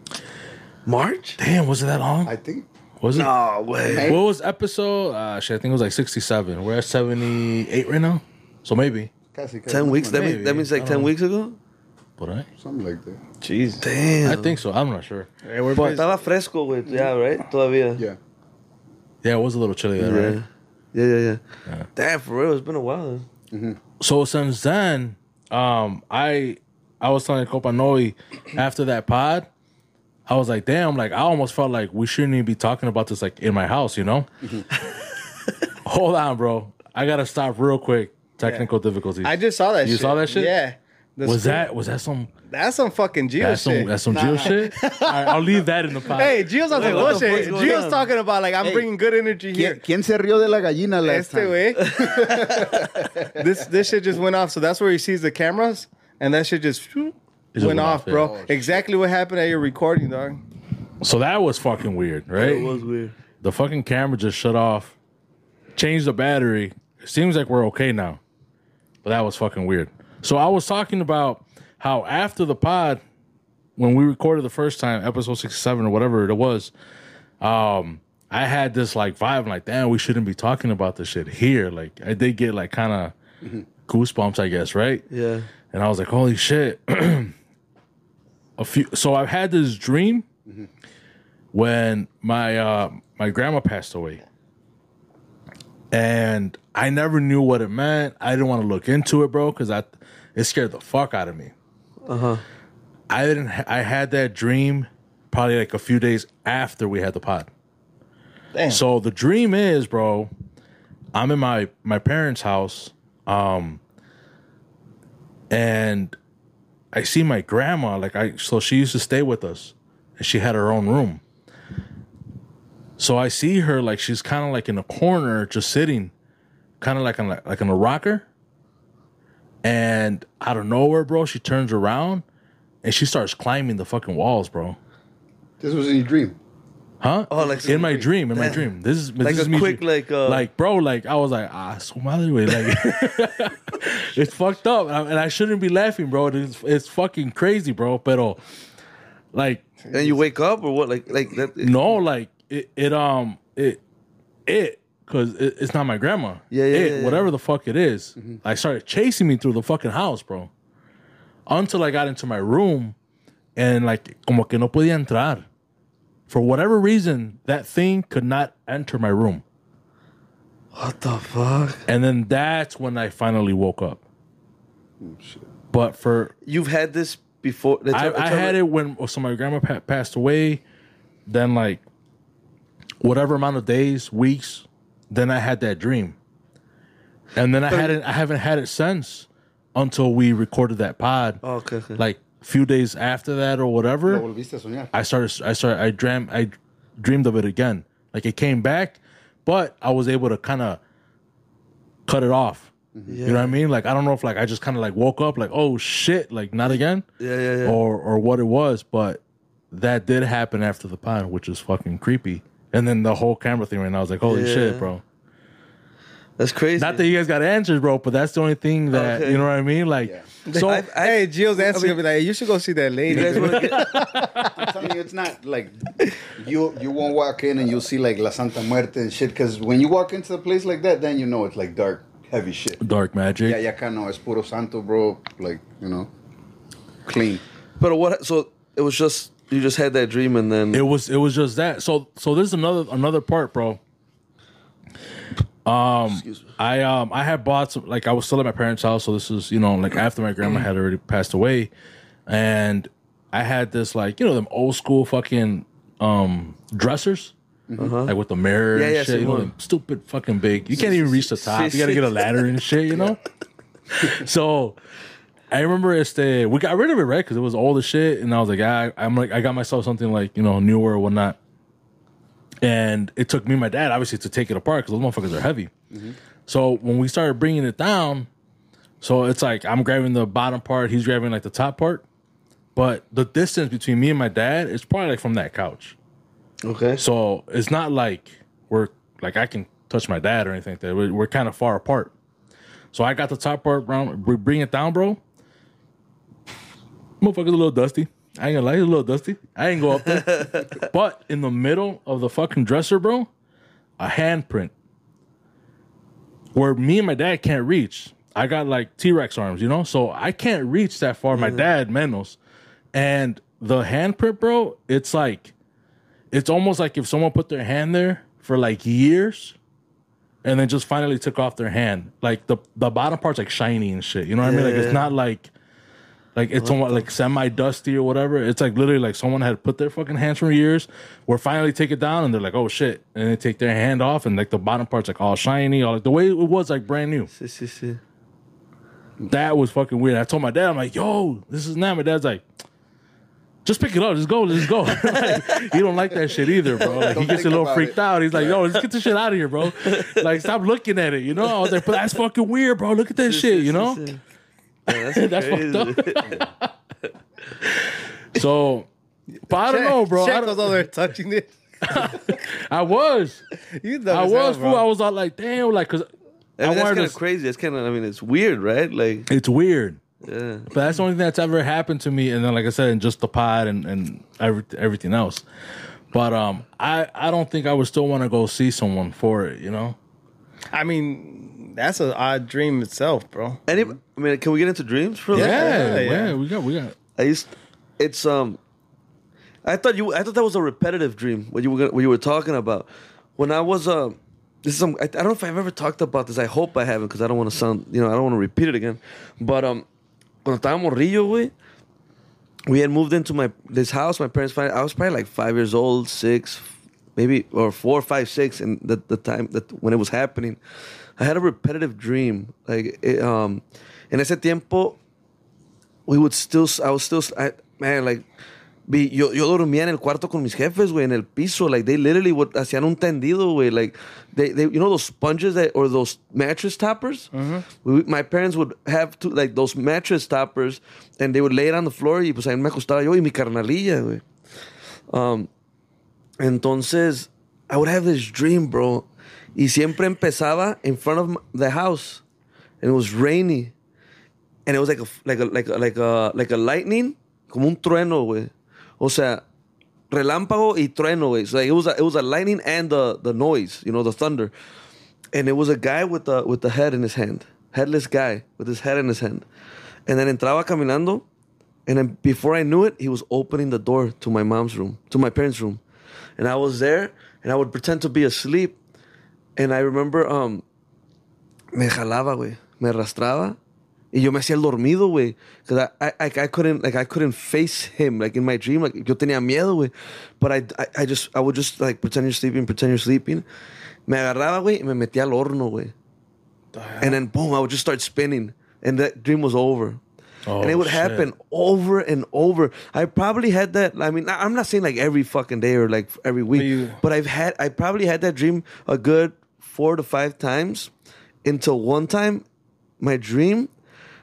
March? Damn, was it that long? I think. was it? No way. What was episode? Uh, shit, I think it was like sixty-seven. We're at seventy-eight right now, so maybe. Casi, casi. Ten weeks. That Maybe. means that means like ten know. weeks ago. But I, Something like that. Jeez. Damn. I think so. I'm not sure. Hey, we're But busy. estaba fresco, güey. Yeah, right. Todavía. Yeah. Yeah, it was a little chilly there, Yeah. right? Yeah, yeah, yeah. Yeah. Damn, for real, it's been a while. Then. So since then, um, I I was telling Copa Noe after that pod, I was like, damn, like I almost felt like we shouldn't even be talking about this like in my house, you know? Mm-hmm. Hold on, bro. I gotta stop real quick. Technical difficulties. I just saw that. You shit. saw that shit? Yeah. The was screen- that was that some That's some fucking Gio that's shit. some that's some Gio shit? All right, I'll leave that in the pod. Hey, Gio's on some what bullshit. fuck's going Gio's on? talking about like I'm Hey. bringing good energy here. ¿Quién, ¿Quién se rió de la gallina last Este time? way. this this shit just went off. So that's where he sees the cameras, and that shit just, whew, just went went off, off, bro. yeah. Oh, exactly what happened at your recording, dog. So that was fucking weird, right? It was weird. The fucking camera just shut off. Changed the battery. It seems like we're okay now. But that was fucking weird. So I was talking about how after the pod, when we recorded the first time, episode sixty-seven or whatever it was, um, I had this like vibe, like, damn, we shouldn't be talking about this shit here. Like, I did get like kind of goosebumps, I guess, right? Yeah. And I was like, holy shit. a few so I've had this dream when my uh my grandma passed away. And I never knew what it meant. I didn't want to look into it, bro, because I it scared the fuck out of me. Uh-huh. I didn't I had that dream probably like a few days after we had the pod. Damn. So the dream is, bro, I'm in my my parents' house, um, and I see my grandma. Like I, so she used to stay with us, and she had her own room. So I see her like she's kind of like in a corner, just sitting, kind of like on like, like on a rocker. And out of nowhere, bro, she turns around, and she starts climbing the fucking walls, bro. This was in your dream. Huh? Oh, like in my dream, in my Damn. dream. This is Like this is a me quick, dream- like, uh, like bro, like I was like ah, su madre, güey. like it's fucked up, and I, and I shouldn't be laughing, bro. It's it's fucking crazy, bro. Pero like And you wake up or what? Like like that? no, like it, it um it it because it, it's not my grandma. Yeah, yeah, It, yeah, yeah. whatever the fuck it is, like started chasing me through the fucking house, bro. Until I got into my room, and like como que no podía entrar. For whatever reason, that thing could not enter my room. What the fuck? And then that's when I finally woke up. But for You've had this before? I, I had it when so my grandma pa- passed away. Then like whatever amount of days, weeks, then I had that dream, and then I hadn't I haven't had it since until we recorded that pod. Oh, okay, okay. Like a few days after that or whatever. Lo volviste a soñar. I started I started I dreamed I dreamed of it again. Like it came back, but I was able to kind of cut it off. Mm-hmm. You know what I mean? Like I don't know if like I just kind of like woke up like oh shit like not again. Yeah, yeah, yeah. Or or what it was, but that did happen after the pod, which is fucking creepy. And then the whole camera thing right now, I was like, holy Yeah. shit, bro. That's crazy. Not that you guys got answers, bro, but that's the only thing that Okay. you know what I mean. Like, Yeah. so I- I- hey, Gio's answer I mean- gonna be like, you should go see that lady. you guys get? I'm telling you, it's not like you you won't walk in and you'll see like La Santa Muerte and shit. Because when you walk into a place like that, then you know it's like dark, heavy shit. dark magic. Yeah, yeah, acá no, es puro santo, bro. Like you know, clean. But what? So it was just you just had that dream and then It was it was just that. So so there's another another part, bro. Um, I um I had bought some like I was still at my parents' house, so this is you know like after my grandma had already passed away, and I had this like you know them old school fucking um dressers. Like with the mirror Uh-huh. Yeah, and yeah, shit, you know, stupid fucking big. You can't even reach the top. You gotta get a ladder and shit, you know. so I remember it's este we got rid of it right because it was old as shit, and I was like, I, I'm like, I got myself something like you know newer or whatnot. And it took me and my dad obviously to take it apart because those motherfuckers are heavy. So when we started bringing it down, so it's like I'm grabbing the bottom part, he's grabbing like the top part, but the distance between me and my dad is probably like from that couch. okay. So it's not like we're like I can touch my dad or anything like that. We're, we're kind of far apart. So I got the top part round. We bring it down, bro. Motherfucker's a little dusty. I ain't gonna lie, he's a little dusty. I ain't go up there. but in the middle of the fucking dresser, bro, a handprint where me and my dad can't reach. I got like T Rex arms, you know, so I can't reach that far. My mm-hmm. dad, menos, and the handprint, bro, it's like it's almost like if someone put their hand there for like years and then just finally took off their hand. Like the the bottom part's like shiny and shit. You know what I mean? Like it's not like like it's somewhat like semi dusty or whatever. It's like literally like someone had put their fucking hands for years, where finally take it down and they're like, oh shit. And they take their hand off and like the bottom part's like all shiny, all like the way it was like brand new. Sí, sí, sí. That was fucking weird. I told my dad, I'm like, yo, this is not. My dad's like, just pick it up, just go, just go. Like, he don't like that shit either, bro. Like he gets a little freaked it. out. He's like, yo, let's get this shit out of here, bro. Like, stop looking at it, you know? I was like, but that's fucking weird, bro. Look at that shit, you know? Yeah, that's That's crazy. So, but I don't know, bro. I, Check don't- was over there touching it. I was. You know I as was, fool. I was all like, damn, like, cause I mean, that's wanted kind to- of crazy. It's kind of, I mean, it's weird, right? Like, It's weird. yeah. But that's the only thing that's ever happened to me. And then, like I said, in just the pod and, and every, everything else. But um, I, I don't think I would still want to go see someone for it, you know? I mean, that's an odd dream itself, bro. Any, I mean, can we get into dreams for a Yeah, little? Yeah, yeah, yeah. we got, we got. I used, it's um, I thought you, I thought that was a repetitive dream. What you were, gonna- what you were talking about. When I was uh, this is some, I, I don't know if I've ever talked about this. I hope I haven't because I don't want to sound, you know, I don't want to repeat it again. But um, cuando estaba morrillo, güey, we had moved into my this house. My parents find I was probably like five years old, six, maybe or four, five, six, and the the time that when it was happening, I had a repetitive dream. Like it, um, en ese tiempo, we would still. I was still. I, man, like. Be, yo, yo dormía en el cuarto con mis jefes, güey, en el piso. Like, they literally would, hacían un tendido, güey. Like, they, they, you know those sponges that, or those mattress toppers? We- my parents would have to, like, those mattress toppers, and they would lay it on the floor, y pues ahí me acostaba yo y mi carnalilla, güey. Um, entonces, I would have this dream, bro. Y siempre empezaba in front of the house. And it was rainy. And it was like a, like a, like a, like a, like a lightning, como un trueno, güey. O sea, relámpago y trueno, güey. So like, it was a, it was a lightning and the, the noise, you know, the thunder. And it was a guy with the, with the head in his hand. Headless guy with his head in his hand. And then entraba caminando. And then before I knew it, he was opening the door to my mom's room, to my parents' room. And I was there and I would pretend to be asleep. And I remember um, me jalaba, güey. Me arrastraba. Y yo me hacía el dormido, güey. Because I, I, I, couldn't, like, I couldn't face him, like, in my dream. Like, yo tenía miedo, güey. But I, I, I just, I would just, like, pretend you're sleeping, pretend you're sleeping. Me agarraba, güey, y me metía al horno, güey. And then, boom, I would just start spinning. And that dream was over. Oh, and it would shit. happen over and over. I probably had that. I mean, I'm not saying like every fucking day or like every week, you- but I've had. I probably had that dream a good four to five times, until one time, my dream,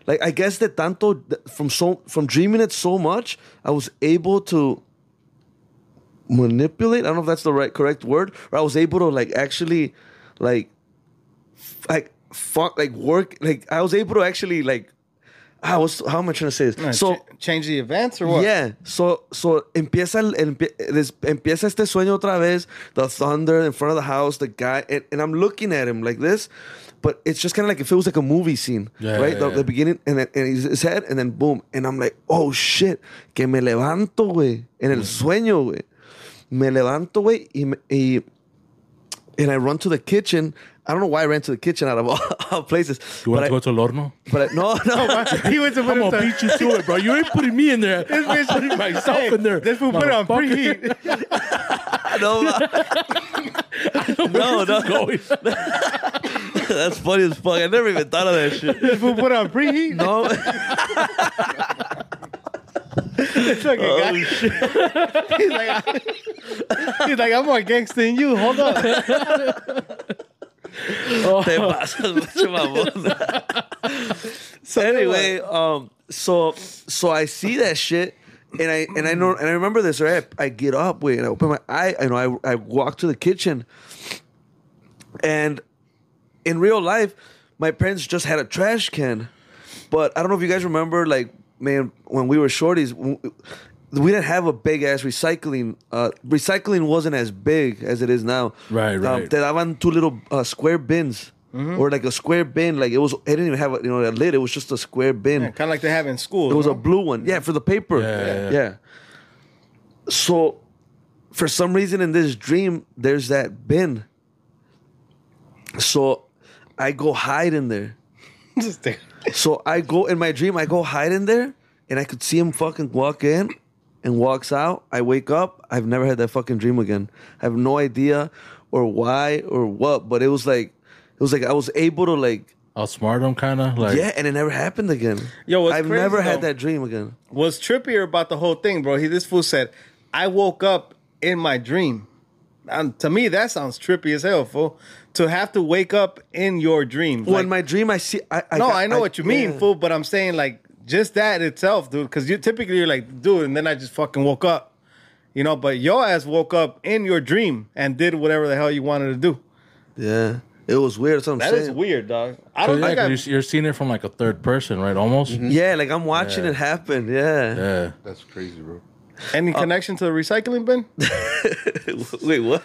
like I guess that tanto from so from dreaming it so much, I was able to manipulate. I don't know if that's the right correct word, or I was able to like actually, like, like fuck, like work. Like I was able to actually like. Ah, how was how am I trying to say this? so Ch- change the events or what? yeah, so so empieza el, el- des- empieza este sueño otra vez, the thunder in front of the house, the guy, and, and I'm looking at him like this, but it's just kind of like if it was like a movie scene, Yeah, right? yeah, the, yeah. the beginning, and then and his, his head, and then boom, and I'm like, oh shit, que me levanto, güey, en el mm. sueño, güey, me levanto, güey, y, y and I run to the kitchen. I don't know why I ran to the kitchen out of all, all places, You want to I, go to El Horno? but I, no, no, he went to put I'm it gonna beat you to it, bro. You ain't putting me in there. I'm putting myself Hey, in there. This fool put it on preheat. no, no, no. Going. That's funny as fuck. I never even thought of that shit. This fool put it on preheat. No, This fucking Oh, guy. he's like, he's like, I'm more gangster than you. Hold on. te pasas, mucho mamón. So anyway, um, so so I see that shit, and I and I know and I remember this. Right, I I get up, wait, and I open my eye. You know, I I walk to the kitchen, and in real life, my parents just had a trash can, but I don't know if you guys remember, like man, when we were shorties. We didn't have a big ass recycling. Uh, recycling wasn't as big as it is now. Right, Um, right. te daban two little uh, square bins, or like a square bin. Like it was, it didn't even have a, you know a lid. It was just a square bin. Kind of like they have in school. It was no? a blue one. Yeah, for the paper. Yeah, yeah, So, for some reason in this dream, there's that bin. So, I go hide in there. So I go in my dream. I go hide in there, and I could see him fucking walk in, and walks out. I wake up. I've never had that fucking dream again. I have no idea, or why, or what. But it was like, it was like I was able to like, Outsmart him, kind of like. yeah, and it never happened again. Yo, what's I've crazy, never had though- that dream again. What's trippier about the whole thing, bro? He this fool said, "I woke up in my dream." And to me, that sounds trippy as hell, fool. To have to wake up in your dream. Well, Like- in my dream, I see. I, I no, got- I know what you mean, yeah. fool. But I'm saying like just that itself, dude. Because you typically you're like, dude, and then I just fucking woke up, you know. But your ass woke up in your dream and did whatever the hell you wanted to do. Yeah. It was weird. That's what I'm That saying. is weird, dog. I don't yeah, think 'cause I. you're, you're seeing it from like a third person, right? Almost. Mm-hmm. Yeah, like I'm watching Yeah. it happen. Yeah. Yeah. That's crazy, bro. Any uh, connection to the recycling bin? Wait, what?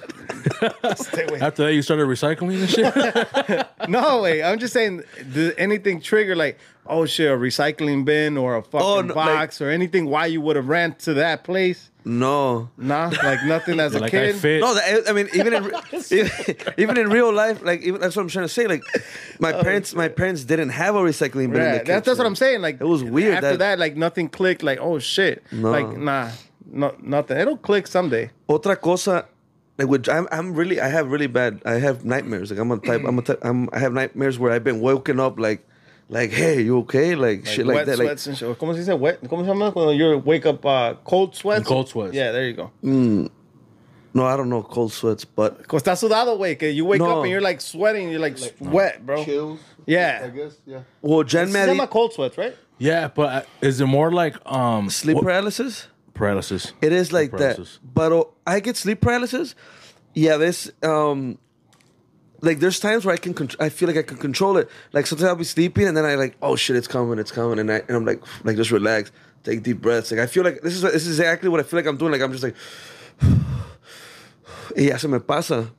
Stay away. After that, you started recycling and shit. No, wait. I'm just saying, did anything trigger like, oh shit, a recycling bin or a fucking Oh, no, box or anything? Why you would have ran to that place? No. Nah, like nothing as a like kid. I fit. No, that, I mean, even in even, even in real life, like even that's what I'm trying to say. Like, my oh, parents, my parents didn't have a recycling bin. in the Yeah, kitchen. that's, that's what I'm saying. Like It was weird After that- that, like nothing clicked. Like oh shit. No. Like nah, no, nothing. It'll click someday. Otra cosa, like which I'm, I'm really, I have really bad. I have nightmares. Like I'm a type. I'm a type. I'm, I have nightmares where I've been woken up like, like, hey, you okay? Like, shit like wet that. Like, sweats and shit. ¿Cómo se dice? Wet. ¿Cómo se llama? When you wake up uh, cold sweats. Cold sweats. Yeah, there you go. no, I don't know cold sweats, but Cause está sudado, way. Que you wake No. up and you're like sweating. You're like, sweat, bro. Chills. Yeah. I guess. Yeah. well, Jen Se me ha cold sweats, right? yeah, but uh, is it more like um sleep what- paralysis. paralysis? It is like that. But uh, I get sleep paralysis. Yeah, this um like there's times where I can I feel like I can control it. Like sometimes I'll be sleeping and then I like, oh shit, it's coming, it's coming, and I and I'm like like just relax, take deep breaths. Like I feel like this is this is exactly what I feel like I'm doing. Like I'm just like y ya se me pasa.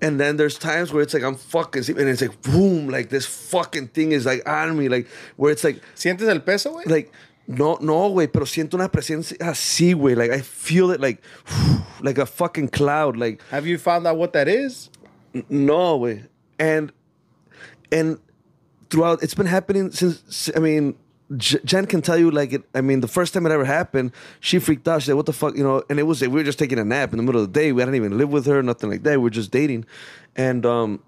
And then there's times where it's like I'm fucking sleeping and it's like boom, like this fucking thing is like on me, like where it's like ¿Sientes el peso, güey? like no no güey pero siento una presencia así güey like I feel it like like a fucking cloud like Have you found out what that is? No güey and and throughout it's been happening since I mean Jen can tell you like it I mean the first time it ever happened she freaked out she said what the fuck you know and it was we were just taking a nap in the middle of the day we hadn't even lived with her nothing like that we were just dating and um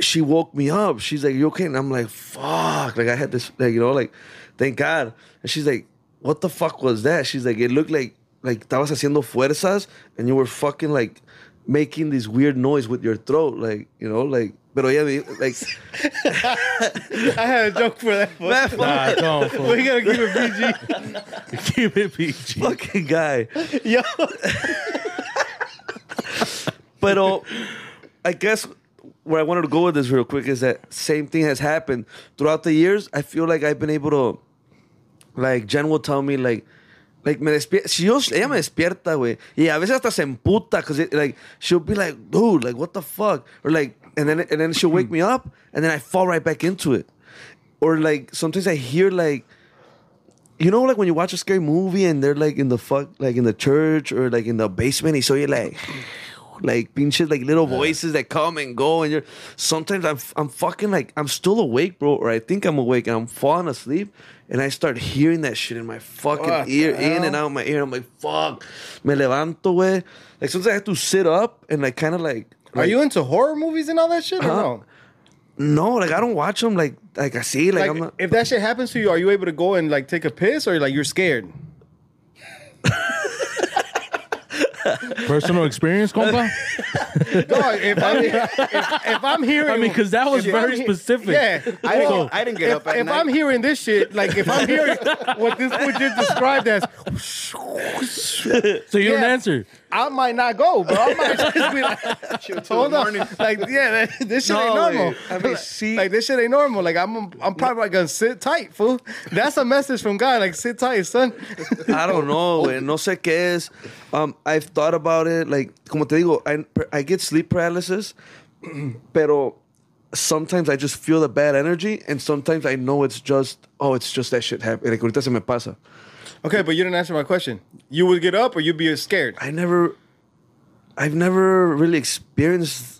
she woke me up. She's like, "You okay?" And I'm like, "Fuck!" Like I had this, like you know, like thank God. And she's like, "What the fuck was that?" She's like, "It looked like like estabas haciendo fuerzas and you were fucking like making this weird noise with your throat, like you know, like." Pero yeah, like I had a joke for that. fool. Man, Nah, come on, we gotta keep it PG. keep it PG. fucking guy. Yo, Pero I guess where I wanted to go with this real quick is that same thing has happened throughout the years. I feel like I've been able to, like Jen will tell me like, like me despierta, ella me despierta, güey, y a veces hasta se emputa, cause it, like she'll be like, dude, like what the fuck, or like, and then and then she'll wake me up, and then I fall right back into it, or like sometimes I hear like. You know, like when you watch a scary movie and they're like in the fuck, like in the church or like in the basement, and so you're like, like pinches like little voices that come and go and you're sometimes I'm I'm fucking like I'm still awake, bro, or I think I'm awake and I'm falling asleep and I start hearing that shit in my fucking What ear, in and out my ear. I'm like, fuck. Me levanto, güey. Like sometimes I have to sit up and like kind of like are you into horror movies and all that shit or Huh? no? no, like I don't watch them like like I see like, Like, I'm not if that shit happens to you, are you able to go and like take a piss or like you're scared? Personal experience, compa. No, if I'm, if, if I'm hearing, I mean, 'cause that was very I'm specific. Yeah, I didn't, Well, I didn't get if, up at if night. I'm hearing this shit, like if I'm hearing what this fool just described as, So you don't answer. I might not go, bro. I might just be like, Chill till hold the on, like yeah, this shit No, ain't normal. wait. I mean, like, see- like this shit ain't normal. Like I'm, I'm probably like, gonna sit tight, fool. That's a message from God. Like sit tight, son. I don't know, güey. No sé qué es. Um, I've thought about it. Like, como te digo, I, I get sleep paralysis, pero sometimes I just feel the bad energy, and sometimes I know it's just, oh, it's just that shit happening. Like, ahorita se me pasa. Okay, but you didn't answer my question. You would get up or you'd be scared. I never, I've never really experienced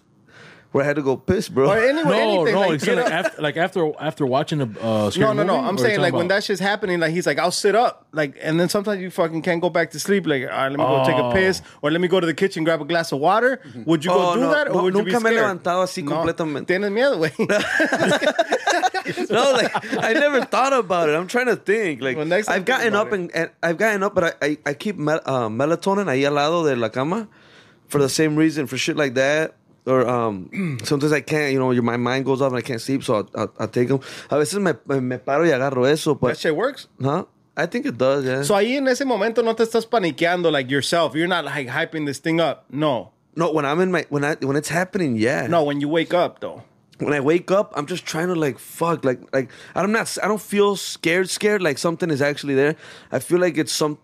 where I had to go piss, bro. Or anyway, No, anything. no. like, it's like, after, like after after watching a uh, No, scary no, no. movie, I'm saying like talking when about- that shit's happening, like he's like, I'll sit up, like, and then sometimes you fucking can't go back to sleep. Like, all right, let me go take a Oh. piss, or let me go to the kitchen grab a glass of water. Would you go Oh, do no, that, or no, would you be nunca me scared? levantado así completamente. Tienes miedo, güey. no, like I never thought about it. I'm trying to think. Like Well, next I've gotten up and, and I've gotten up, but I I, I keep mel- uh, melatonin ahí al lado de la cama for the same reason for shit like that. Or um, sometimes I can't, you know, your, my mind goes off and I can't sleep, so I'll, I'll, I'll take them. A veces me, me, paro y agarro eso, that shit works. huh? I think it does, yeah. So ahí en ese momento no te estás paniqueando like yourself. You're not like hyping this thing up. No. no, when I'm in my when I when it's happening, yeah. No, when you wake up though. when I wake up, I'm just trying to like fuck, like like I'm not, I don't feel scared, scared like something is actually there. I feel like it's some,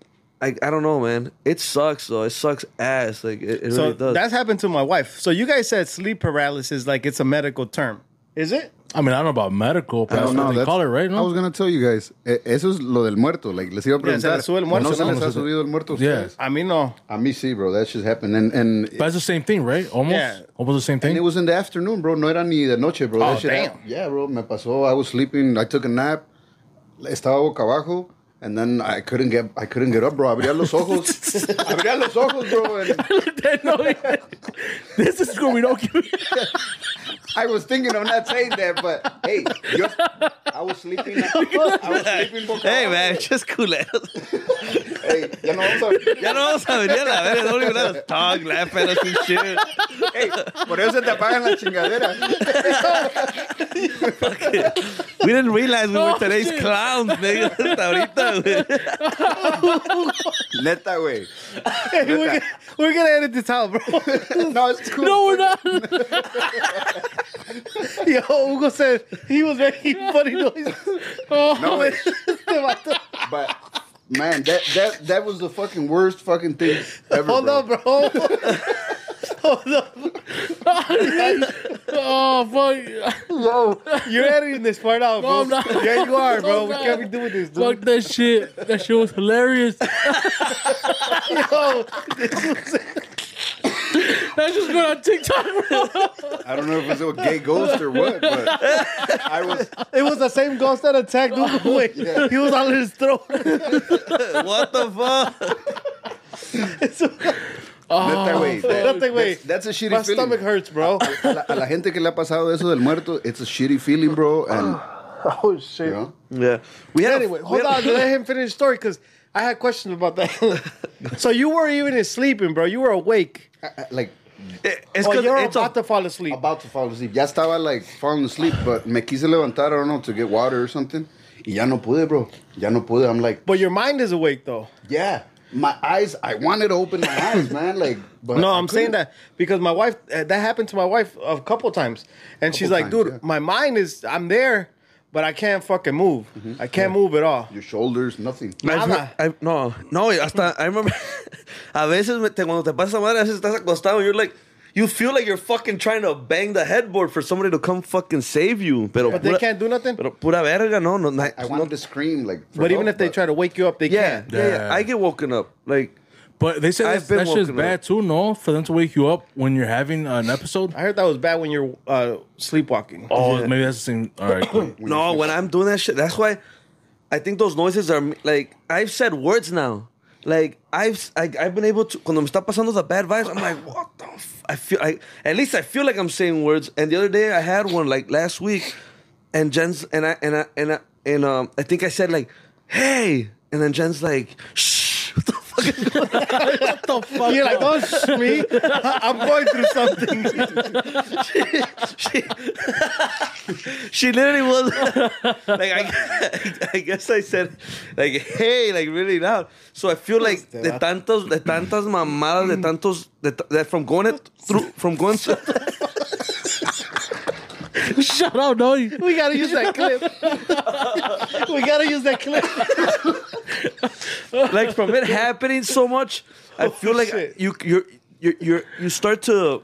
like I don't know, man. It sucks though. It sucks ass. Like it, it So really does. that's happened to my wife. So you guys said sleep paralysis like it's a medical term. Is it? I mean, I don't know about medical, but I that's don't know. what they call it, right? I was gonna tell you guys. eh, Eso es lo del muerto. Like les iba a Ya, se preguntar. les sube el muerto, ¿No se ¿no? les ha subido el muerto a Yeah. ustedes? I mean, no. A mí sí, bro. That just happened. And and, But it's the same thing, right? Almost, Yeah. almost the same thing. and thing. it was in the afternoon, bro. No era ni de noche, bro. Oh, That shit damn. happened. Yeah, bro. Me pasó. I was sleeping. I took a nap. Estaba boca abajo. And then I couldn't get I couldn't get up, bro. Abría los ojos. Abría los ojos, bro. And No, this is going to I was thinking of not saying that, but hey, I was sleeping. I was sleeping boca hey man, just culeros. Hey, ya no vamos a ya no vamos a venir a la verga. Don't even let us talk, laugh at us and shit. Hey, por eso se te apagan las chingaderas. We didn't realize we were today's clowns, nigga. Hasta ahorita, güey. Neta, güey. Hey, we're, gonna, we're gonna edit this out, bro. No, it's cool. No, we're not. Yo, Hugo said he was making funny noises. Oh, No, wait. But man, that that that was the fucking worst fucking thing ever. Hold bro. on, bro. Hold on. oh, fuck. Yo, you're editing this part out, No, bro. I'm not. Yeah, you are, bro. I'm we not. can't be doing this, Fuck that shit. That shit was hilarious. Yo, That's just going on TikTok, bro. I don't know if it was a gay ghost or what, but I was. it was the same ghost that attacked Hugo. Wait, He was on his throat. What the fuck? Neta, ah, güey. that- Neta, güey. That's, that's a shitty My feeling. stomach hurts, bro. A la, a la gente que le ha pasado eso del muerto, it's a shitty feeling, bro. And Oh shit. you know, Yeah. We had a- Anyway, we hold had on. a- Let him finish the story because I had questions about that. so you weren't even sleeping, bro. You were awake. I- I- like It's oh, 'cause you're it's about a, to fall asleep. about to fall asleep. Ya estaba like falling asleep, but me quise levantar, I don't know, to get water or something. Y ya no pude, bro. Ya no pude. I'm like, but your mind is awake, though. yeah. My eyes, I wanted to open my eyes, man. Like, but No, I I'm saying couldn't. that because my wife, uh, that happened to my wife a couple times. And she's like, times, dude, yeah. my mind is, I'm there, but I can't fucking move. Mm-hmm. I can't move at all. Your shoulders, nothing. I've Nada. heard- eh, I've- no, no, hasta I remember a veces me- te, cuando te pasa madre, a veces estás acostado, you're like, you feel like you're fucking trying to bang the headboard for somebody to come fucking save you. Pero But they can't do nothing? Pero pura verga, no, no. no I wanted to scream, like. for But even help, if they try to wake you up, they yeah, can't. yeah, yeah, Yeah. I get woken up. Like, But they said I've that, been that shit's woken bad up. too, no? For them to wake you up when you're having an episode? I heard that was bad when you're uh, sleepwalking. Oh, Yeah. maybe that's the same. All right, cool. no, when I'm doing that shit, that's why I think those noises are like I've said words now. Like I've I, I've been able to cuando me está pasando the bad vibes, I'm like, what the f-? I feel like at least I feel like I'm saying words. And the other day I had one like last week, and Jen's and I and I and I and um I think I said like, hey, and then Jen's like, shh. What the fuck is going on? what the fuck? You're like, don't shh me. I'm going through something. she, she literally was like I, I guess I said like hey like really loud so I feel like de tantos de tantas mamadas de mm. tantos de, t- that from going it through from going to, Shut up, no. we gotta use that clip. we gotta use that clip. like from it happening so much I oh, feel like shit. you you're you you you start to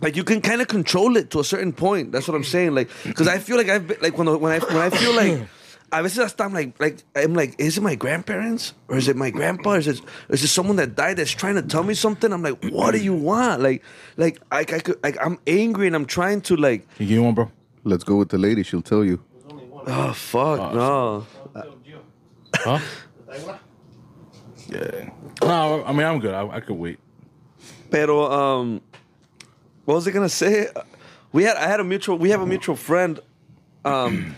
like you can kind of control it to a certain point. That's what I'm saying. Like, because I feel like I've been like when when I when I feel like. A veces hasta I'm like, like I'm like, is it my grandparents or is it my grandpa? Or is it is it someone that died that's trying to tell me something? I'm like, what do you want? Like, like I, I could, like I'm angry and I'm trying to like, Can you give one, bro? Let's go with the lady. She'll tell you. oh fuck, no. Huh? Yeah. No, I mean, I'm good. I, I could wait. Pero um, what was I gonna say? We had I had a mutual we have a mutual friend. Um,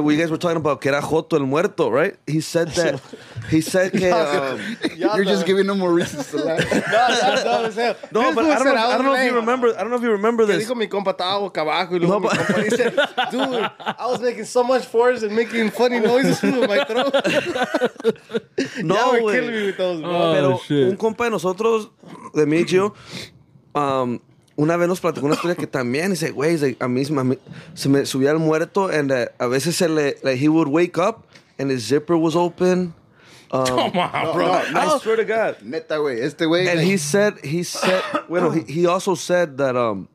we guys were talking about que era Joto el muerto, right? He said that. He said que. Um, You're just giving them more reasons to laugh. No, no, no, no, This but dude I don't know. I don't know if you remember. I don't know if you remember this. dijo mi compa estaba boca abajo y No, luego mi but- compa dice, dude, I was making so much force and making funny noises with my throat. No, Y'all killing me with those, bro. Oh, Pero shit. un compa de nosotros, de mí y yo, um, una vez nos platicó una historia que también dice, güey, a mí, a mí se me subía el muerto and uh, a veces se le, like, he would wake up and his zipper was open. Um, Come on, No, bro. no, I no. swear to God. Neta, güey. Este güey. And like, he said, he said, bueno, he, he also said that, um,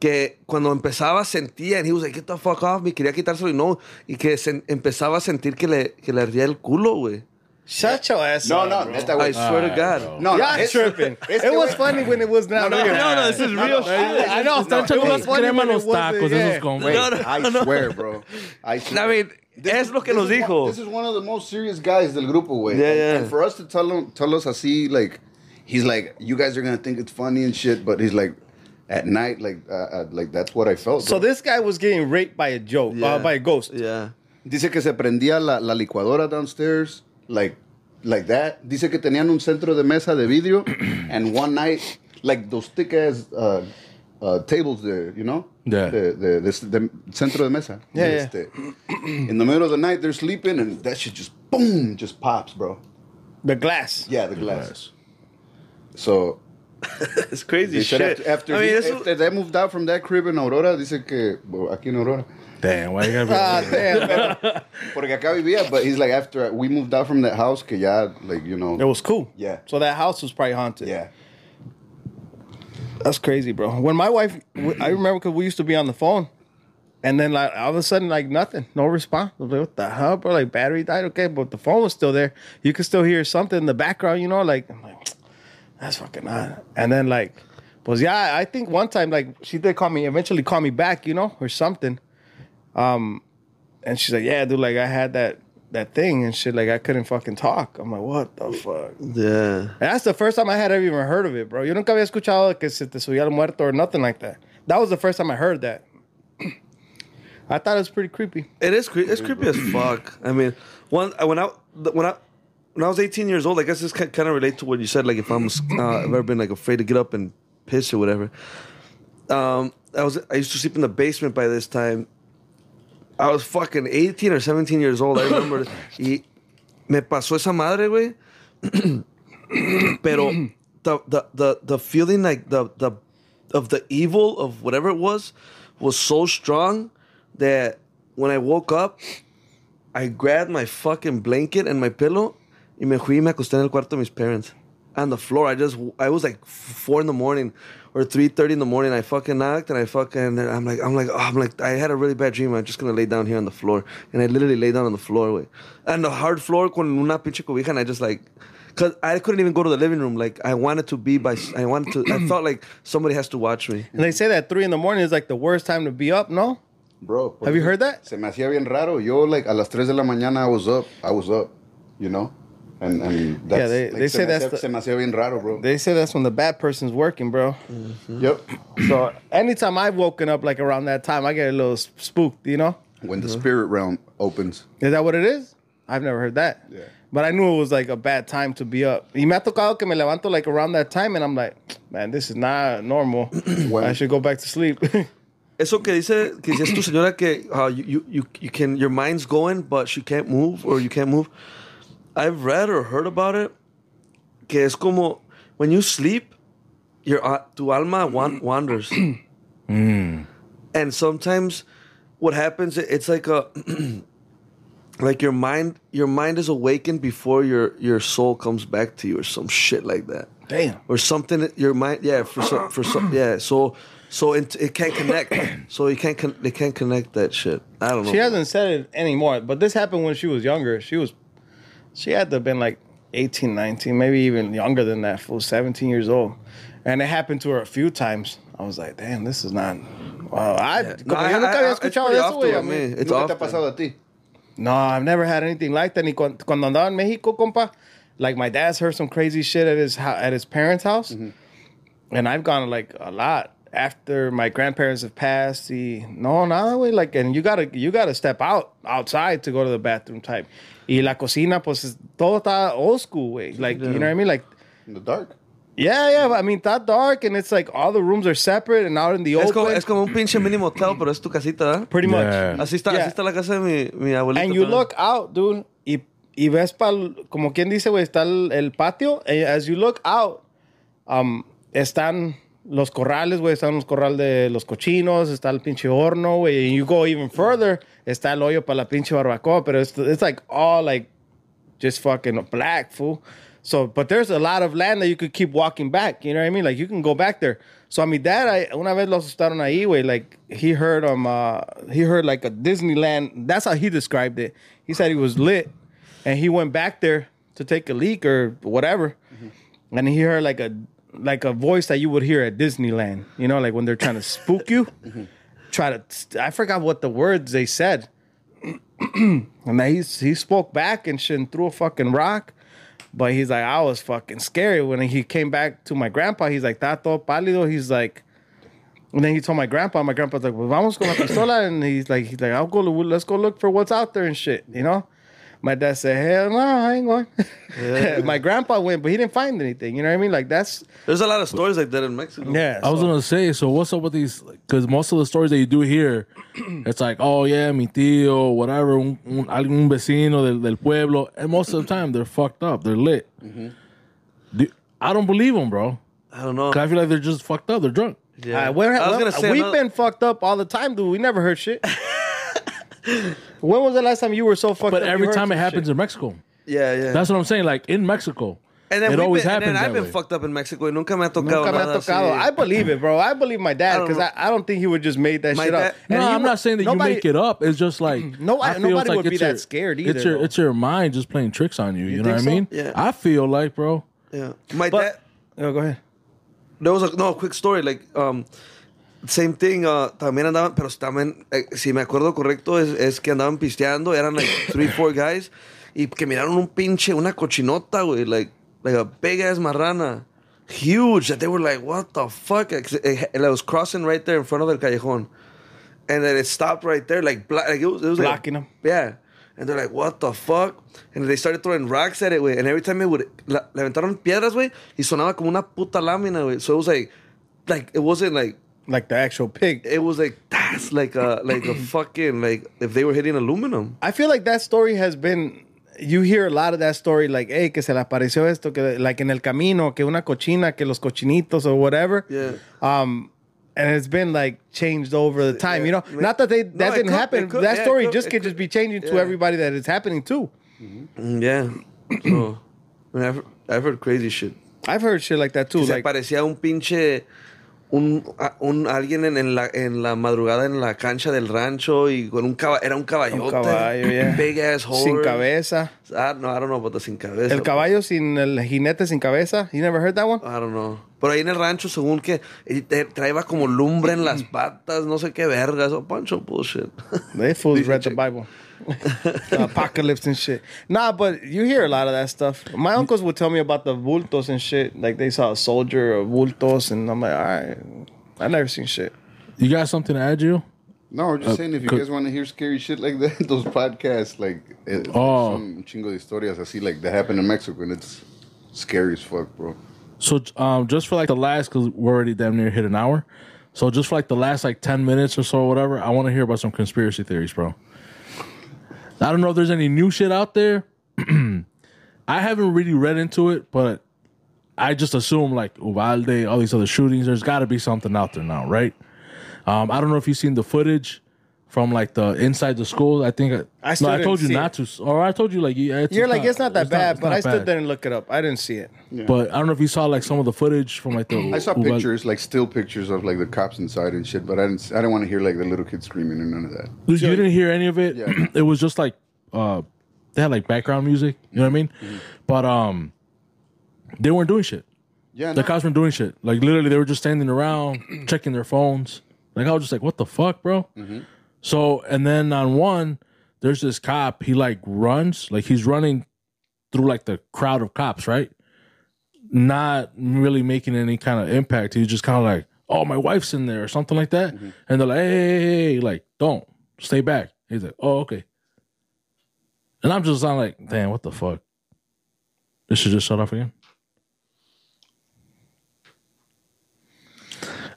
que cuando empezaba sentía, and he was like, get the fuck off me, quería quitárselo y no, y que se, empezaba a sentir que le, que le ardía el culo, güey. Shut your ass No, up, no, bro. neta, I güey. swear to God. bro. No, no, Y'all es- tripping. este it was güey- funny when it was not No, no, real. no, no, this is real shit. I know. Están it echando was las funny crema when en it los wasn't, tacos, yeah. esos compas. Wait, No, no, I no. swear, bro. I swear. I mean, es lo que nos this is dijo. one- This is one of the most serious guys del grupo, güey. Yeah, and, yeah. and for us to tell him, tell us así, like, he's like, you guys are gonna think it's funny and shit, but he's like, at night, like, uh, uh, like that's what I felt. So bro. this guy was getting raped by a joke, Yeah. uh, by a ghost. Yeah. Dice que se prendía la, la licuadora downstairs, like, like that. Dice que tenían un centro de mesa de vidrio, and one night, like those thick ass uh, uh, tables there, you know? Yeah. The, the, the, the centro de mesa. Yeah, yeah. In the middle of the night, they're sleeping, and that shit just boom, just pops, bro. The glass. Yeah, the glass. So It's crazy they shit. after, after, I mean, he- after they moved out from that crib in Aurora, dice que well, aquí en Aurora. Damn, why you gotta be Ah, damn, man. Porque acá vivía, but he's like after we moved out from that house, que ya like you know. It was cool. Yeah. So that house was probably haunted. Yeah. That's crazy, bro. When my wife, I remember because we used to be on the phone, and then like all of a sudden, like nothing, no response. I was like, what the hell, bro? Like battery died, okay, but the phone was still there. You could still hear something in the background, you know. Like I'm like, that's fucking odd. And then like, was yeah, I think one time like she did call me, eventually call me back, you know, or something. Um, and she's like, yeah, dude, like I had that that thing and shit, like I couldn't fucking talk. I'm like, what the fuck? yeah. And that's the first time I had ever even heard of it, bro. Yo nunca había escuchado que se te subía el muerto or nothing like that. That was the first time I heard that. I thought it was pretty creepy. It is cre- it's creepy as fuck. I mean, one when I when I when I was 18 years old, I guess this kind of relate to what you said. Like if I'm uh, I've ever been like afraid to get up and piss or whatever. Um, I was I used to sleep in the basement by this time. I was fucking 18 or 17 years old. I remember. y me pasó esa madre, güey. Pero the, the the the feeling like the the of the evil of whatever it was was so strong that when I woke up, I grabbed my fucking blanket and my pillow y me fui y me acosté en el cuarto de mis parents. On the floor, I just, I was like four in the morning or 3.30 in the morning. I fucking knocked and I fucking, I'm like, I'm like, oh, I'm like, I had a really bad dream. I'm just gonna lay down here on the floor. And I literally lay down on the floor, güey. And the hard floor con una pinche cobija and I just like, Cause I couldn't even go to the living room. Like I wanted to be by. I wanted to. I felt like somebody has to watch me. And they say that three in the morning is like the worst time to be up, no? Bro. Have you heard that? Se me hacía bien raro. Yo, like, a las 3 de la mañana, I was up. I was up, you know? And, and that's, Yeah, they- like, they say that's hacía- the- Se bien raro, bro. They say that's when the bad person's working, bro. yep. So anytime I've woken up like around that time, I get a little spooked, you know? When the spirit realm opens. Is that what it is? I've never heard that. Yeah. But I knew it was like a bad time to be up. Y me ha tocado que me levanto like around that time and I'm like, man, this is not normal. When- I should go back to sleep. Eso que dice que dices tu señora que uh, you, you you you can your mind's going but she can't move or you can't move. I've read or heard about it. Que es como when you sleep, your uh, tu alma wan- wanders. And sometimes what happens it's like a like your mind your mind is awakened before your your soul comes back to you or some shit like that Damn. or something that your mind yeah for some for some yeah so so it, it can't connect so you can't con- they can't connect that shit i don't know She hasn't said it anymore, but this happened when she was younger. She was, she had to have been like 18, 19, maybe even younger than that, full 17 years old. And it happened to her a few times. I was like, damn, this is not. Wow, I, No, como I- yo nunca I- había escuchado eso, güey. I. It's ¿Nunca te ha pasado a ti? No, I've never had anything like that. Ni cuando, cuando andaba en Mexico, compa, like my dad's heard some crazy shit at his at his parents' house, mm-hmm. and I've gone like a lot after my grandparents have passed. Y, no, nada, way like, and you gotta you gotta step out outside to go to the bathroom type. Y la cocina, pues es- todo está old school way, like you know what I mean, like. In the dark. Yeah, yeah, but I mean, that dark, and it's like all the rooms are separate and out in the es open. como, es como un pinche mini motel pero es tu casita ¿eh? pretty much. Yeah. así está Yeah. así está la casa de mi, mi abuelita And you también. look out, dude, y, y ves para, como quien dice, güey, está el, el patio. And as you look out, um, están los corrales, güey. Están los corral de los cochinos, está el pinche horno, güey. And you go even further, está el hoyo para la pinche barbacoa. Pero it's, it's like all like just fucking black, fool. So, but there's a lot of land that you could keep walking back. You know what I mean? Like you can go back there. So a mi dad, I, una vez lo asustaron ahí, güey. Like he heard um, uh, he heard like a Disneyland. That's how he described it. He said he was lit, and he went back there to take a leak or whatever, and he heard like a like a voice that you would hear at Disneyland. You know, like when they're trying to spook you. Try to. I forgot what the words they said. And then he he spoke back and shit and threw a fucking rock. But he's like, I was fucking scary when he came back to my grandpa. He's like, Tato pálido. He's like, and then he told my grandpa. My grandpa's like, well, vamos con la pistola. And he's like, he's like, I'll go. Let's go look for what's out there and shit. You know. My dad said, hell no, I ain't going. my grandpa went, but he didn't find anything. You know what I mean? Like that's There's a lot of stories like that in Mexico. yeah. I was so- gonna say, so what's up with these? Because most of the stories that you do here, it's like, oh yeah, mi tío, whatever, un, un, algún vecino del, del pueblo, and most of the time they're fucked up, they're lit. Do- I don't believe them, bro. I don't know. 'Cause I feel like they're just fucked up, they're drunk. Yeah. Uh, we're, I was well, gonna say we've another- been fucked up all the time, dude. We never heard shit. when was the last time you were so fucked But up? you every time it happens shit? in Mexico, Yeah, yeah. that's what I'm saying. Like in Mexico, and then it always been, and happens then I've been way. fucked up in Mexico. y Nunca me ha tocado Nunca me ha tocado. I believe it, bro. I believe my dad because know. I, I don't think he would just made that My shit dad- up. No, And he I'm not saying that nobody- you make it up. It's just like No, I I- feel nobody it's like would be it's that your- scared It's either, your though. it's your mind just playing tricks on you. You, know think what I so? mean? Yeah. I feel like, bro. Yeah. My But- dad. Oh, go ahead. There was a no quick story like um same thing uh, también andaban pero también eh, si me acuerdo correcto es, es que andaban pisteando eran like three four guys y que miraron un pinche una cochinota güey like like a big ass marrana. Huge that they were like what the fuck it, it, it was crossing right there in front of el callejón. And then it stopped right there like, like it was, it was Blocking like, 'em. yeah. And they're like what the fuck and they started throwing rocks at it güey. And every time it would la, le aventaron piedras güey y sonaba como una puta lámina güey. So it was like like it wasn't like Like the actual pig. it was like that's like a like a fucking like if they were hitting aluminum I feel like that story has been. You hear a lot of that story, like, hey, que se le apareció esto, que like en el camino, que una cochina, que los cochinitos or whatever. Yeah. Um, and it's been like changed over the time. You know, Yeah. not that they that it didn't could- happen. could- that yeah, story could- just could just be changing to everybody that it's happening to. Mm, yeah so I mean, I've, I've heard crazy shit I've heard shit like that too. se Like, parecía un pinche un, un alguien en, en la en la madrugada en la cancha del rancho y con un caballo era un caballote Un caballo, yeah. big ass horse sin cabeza. I, no, I don't know the sin cabeza El caballo sin el jinete sin cabeza. You never heard that one? I don't know. Pero ahí en el rancho, según que traía como lumbre en las patas, no sé qué vergas, o bunch of bullshit. They fools read the. Bible. The apocalypse and shit. Nah, but you hear a lot of that stuff. My uncles would tell me about the bultos and shit. Like they saw a soldier or bultos, and I'm like, all right, I never seen shit. You got something to add, you? No, we're just saying if you could- guys want to hear scary shit like that, those podcasts, like, eh, Oh. son un chingo de historias I see like, that happen in Mexico, and it's scary as fuck, bro. So um, just for like the last, because we're already damn near hit an hour. So just for like the last like ten minutes or so, or whatever, I want to hear about some conspiracy theories, bro. I don't know if there's any new shit out there. I haven't really read into it, but I just assume like Uvalde, all these other shootings. There's got to be something out there now, right? Um, I don't know if you've seen the footage from like the inside the school. I think I no, still I told you see not to, or I told you like yeah, it's You're like, it's not that bad, it's but I still bad. didn't look it up. I didn't see it. But I don't know if you saw like some of the footage from like the. I saw Uvalde- pictures, like still pictures of like the cops inside and shit, but I didn't. I didn't want to hear like the little kids screaming or none of that. Dude, you didn't hear any of it. Yeah. it was just like uh they had like background music. You know what I mean? But um, they weren't doing shit. Yeah, The no. cops weren't doing shit. Like literally, they were just standing around checking their phones. Like I was just like, what the fuck, bro? So and then on one, there's this cop. He like runs, like he's running through like the crowd of cops, right? Not really making any kind of impact. He's just kind of like, oh, my wife's in there or something like that. Mm-hmm. And they're like, hey, hey, hey, hey, like, don't stay back. He's like, oh, okay. And I'm just I'm like, damn, what the fuck? This should just shut off again.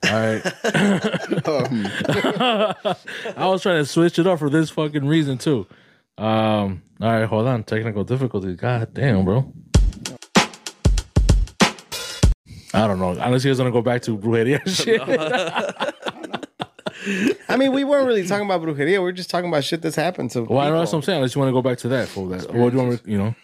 All right. Um, I was trying to switch it up for this fucking reason too. Um, all right, hold on. Technical difficulties. God damn, bro. I don't know. Unless he was gonna go back to brujeria shit. I mean, we weren't really talking about brujeria. We are just talking about shit that's happened to. well, I know people. that's what I'm saying. Unless you want to go back to that for that. What do you want? to- You know?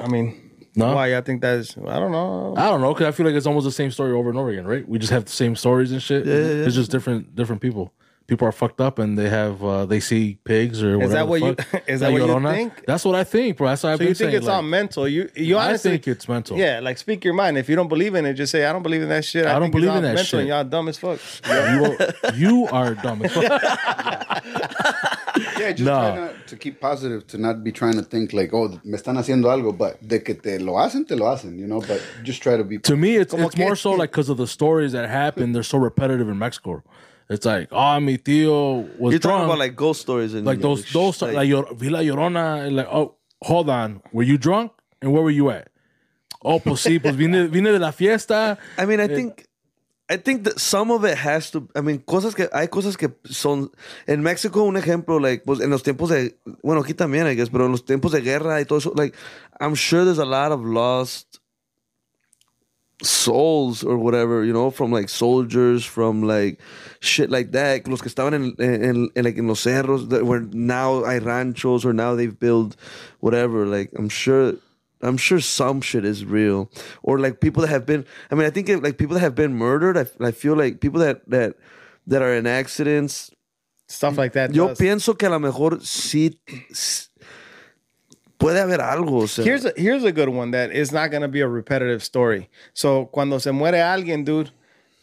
I mean, No. why? I think that's. I don't know. I don't know because I feel like it's almost the same story over and over again, right? We just have the same stories and shit. It's just different different people. People are fucked up and they have uh, they see pigs or whatever. Is that what you- is that what you think? That's what I think, bro. That's what I've So been you think saying. it's like, all mental? You you I honestly think it's mental. Yeah, like speak your mind. If you don't believe in it, just say I don't believe in that shit. I, I don't believe in that mental shit. Y'all dumb as fuck. You are, you are dumb as fuck. Yeah, just No. try not to keep positive, to not be trying to think like, oh, me están haciendo algo, but de que te lo hacen, te lo hacen, you know. But just try to be. to me, it's Como it's more so like because of the stories that happen. They're so repetitive in Mexico. It's like, oh, mi tío was You're drunk. talking about like ghost stories and like those those like, like, your Villa Llorona. and Like, oh, hold on, were you drunk and where were you at? Oh, pues sí, pues vine, vine de la fiesta. I mean, I eh, think, I think that some of it has to. I mean, cosas que hay cosas que son en México. Un ejemplo, like, pues en los tiempos de, bueno, aquí también, I guess, pero en los tiempos de guerra y todo eso, like, I'm sure there's a lot of lost souls or whatever, you know, from like soldiers, from like shit like that. Los que estaban en, en, en like in los cerros, that where now hay ranchos or now they've built whatever. Like, I'm sure. I'm sure some shit is real, or like people that have been. I mean, I think if, like people that have been murdered. I, I feel like people that that that are in accidents. Stuff like that. Yo does. pienso que a lo mejor sí puede haber algo. O sea, Here's a here's a good one that is not gonna be a repetitive story. So cuando se muere alguien, dude,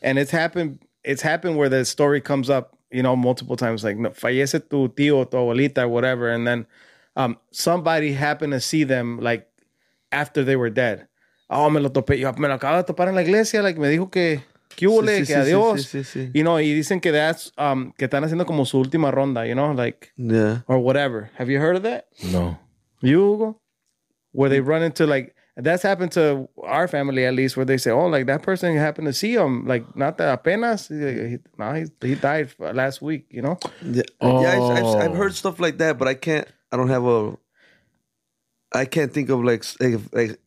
and it's happened it's happened where the story comes up, you know, multiple times, like no, fallece tu tío, tu abuelita, or whatever, and then um somebody happened to see them like after they were dead. Oh, me lo topé, yo me lo acabo de topar en la iglesia, like me dijo que que hubo, Sí, sí, que sí, adiós. sí, sí, sí. You know, y dicen que that's um que están haciendo como su última ronda, you know, like yeah. or whatever. Have you heard of that? No. You Hugo? Where they run into like that's happened to our family at least, where they say, "Oh, like that person happened to see him, like not that apenas, he, he, no, he, he died last week," you know. Yeah, yeah I've, I've, I've Oh. heard stuff like that, but I can't. I don't have a. I can't think of like s- like, like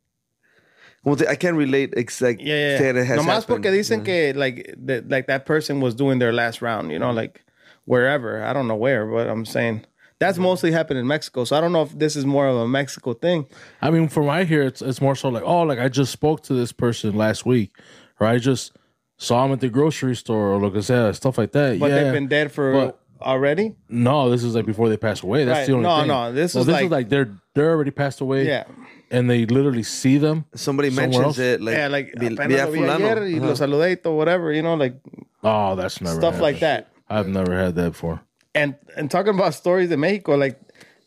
como te- I can't relate. It's like Yeah, that yeah. it has Nomás happened. porque dicen que like that, like that person was doing their last round, you know, like wherever. I don't know where, but I'm saying that's mostly happened in Mexico. So I don't know if this is more of a Mexico thing. I mean, from what I hear, it's it's more so like, oh, like I just spoke to this person last week, or I just saw him at the grocery store, or look at that stuff like that. Yeah, but yeah. they've been dead for But- already. No, this is like before they passed away. That's Right. the only No, thing. no, this No, is this like- is like they're they're already passed away. Yeah. and they literally see them. Somebody somewhere mentions else. it like yeah, like vi- apenas vi a lo vi fulano. ayer y lo Ajá. saludé y todo, whatever, you know, like Oh, that's never stuff like happened. that. I've never had that before. And and talking about stories in Mexico, like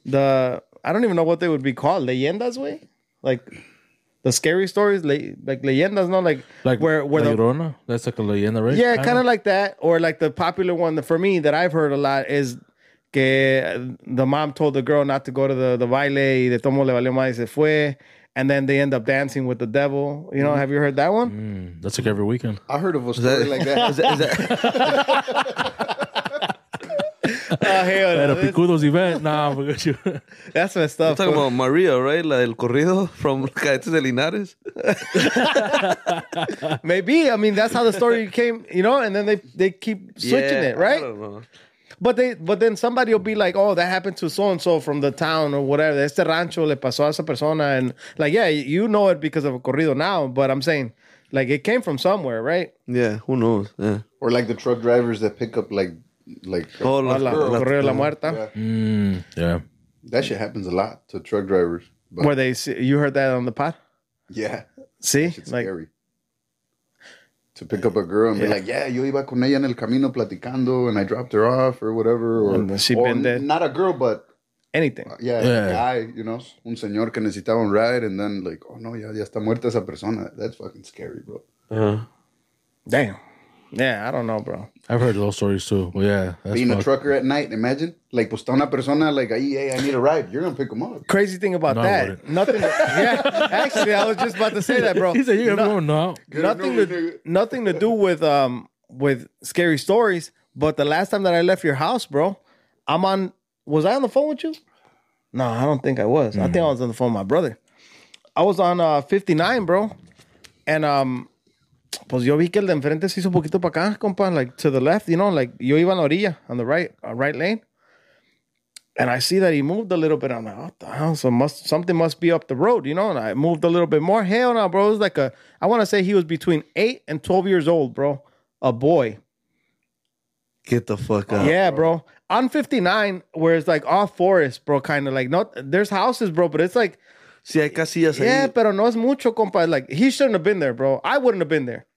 the I don't even know what they would be called, leyendas, way, like the scary stories, le, like leyendas, no, like Like where where La the Llorona? That's like a leyenda, right? yeah, kind of like that, or like the popular one that for me that I've heard a lot is que the mom told the girl not to go to the the baile y de tomo le valió más y se fue. And then they end up dancing with the devil. You know, have you heard that one? Mm, that's like every weekend. I heard of a story that- like that. Is that, is that, Ah, hell At no. a This- Picudos event, nah, because you. That's messed up. talking fool. about Maria, right? La del corrido from Cadetes de Linares. Maybe. I mean, that's how the story came, you know, and then they they keep switching Yeah, it, I right? don't know. But they but then somebody will be like, "Oh, that happened to so and so from the town or whatever. Este rancho le pasó a esa persona." And like, yeah, you know it because of a corrido now, but I'm saying like it came from somewhere, right? Yeah, who knows? Yeah. or like the truck drivers that pick up like like Oh, la- La, la- corrido de la muerta. Yeah. Mm, yeah. that shit happens a lot to truck drivers. But Where they see, you heard that on the pod? yeah, See? it's Like scary. To pick up a girl and be Yeah. like, yeah, yo iba con ella en el camino platicando and I dropped her off or whatever. Or. Not a girl, but anything. yeah, Yeah. a guy, you know, un señor que necesitaba un ride and then like, oh no, ya, ya está muerta esa persona. That's fucking scary, bro. Uh, Damn. Yeah, I don't know, bro. I've heard those stories too. But yeah. That's Being a trucker at night, imagine. Like, pues está una persona like, ahí, hey, I need a ride. You're gonna pick them up. Crazy thing about No, that, nothing. yeah, actually, I was just about to say that, bro. He said, "You No- ever no, no." nothing know, to nigga. nothing to do with um with scary stories. But the last time that I left your house, bro, I'm on. Was I on the phone with you? No, I don't think I was. I think I was on the phone with my brother. I was on uh 59, bro, and um Pues yo vi que el de enfrente se hizo un poquito para acá, compa, like to the left, you know, like yo iba en la orilla, on the right, uh, right lane. And I see that he moved a little bit. I'm like, what the hell? So must something must be up the road, you know? And I moved a little bit more. Hell no, bro. It was like a I want to say he was between eight and twelve years old, bro. A boy. Get the fuck out. Yeah, bro. On 59, where it's like off forest, bro, kind of like not there's houses, bro, but it's like Si hay casillas yeah, ahí. pero no es mucho, compa. Like he shouldn't have been there, bro. I wouldn't have been there.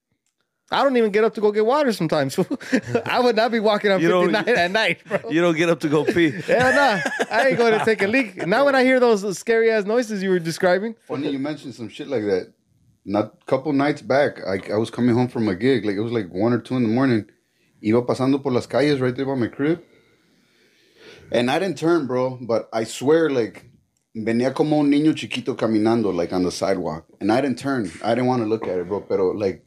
I don't even get up to go get water sometimes. I would not be walking on You 59 at night, bro. You don't get up to go pee. Hell no. I ain't going to take a leak. Now when I hear those scary ass noises you were describing, Funny you mentioned some shit like that. Not a couple nights back, I, I was coming home from a gig. Like it was like one or two in the morning. Iba pasando por las calles right there by my crib. And I didn't turn, bro. But I swear, like, venía como un niño chiquito caminando, like on the sidewalk. And I didn't turn. I didn't want to look at it, bro. Pero like,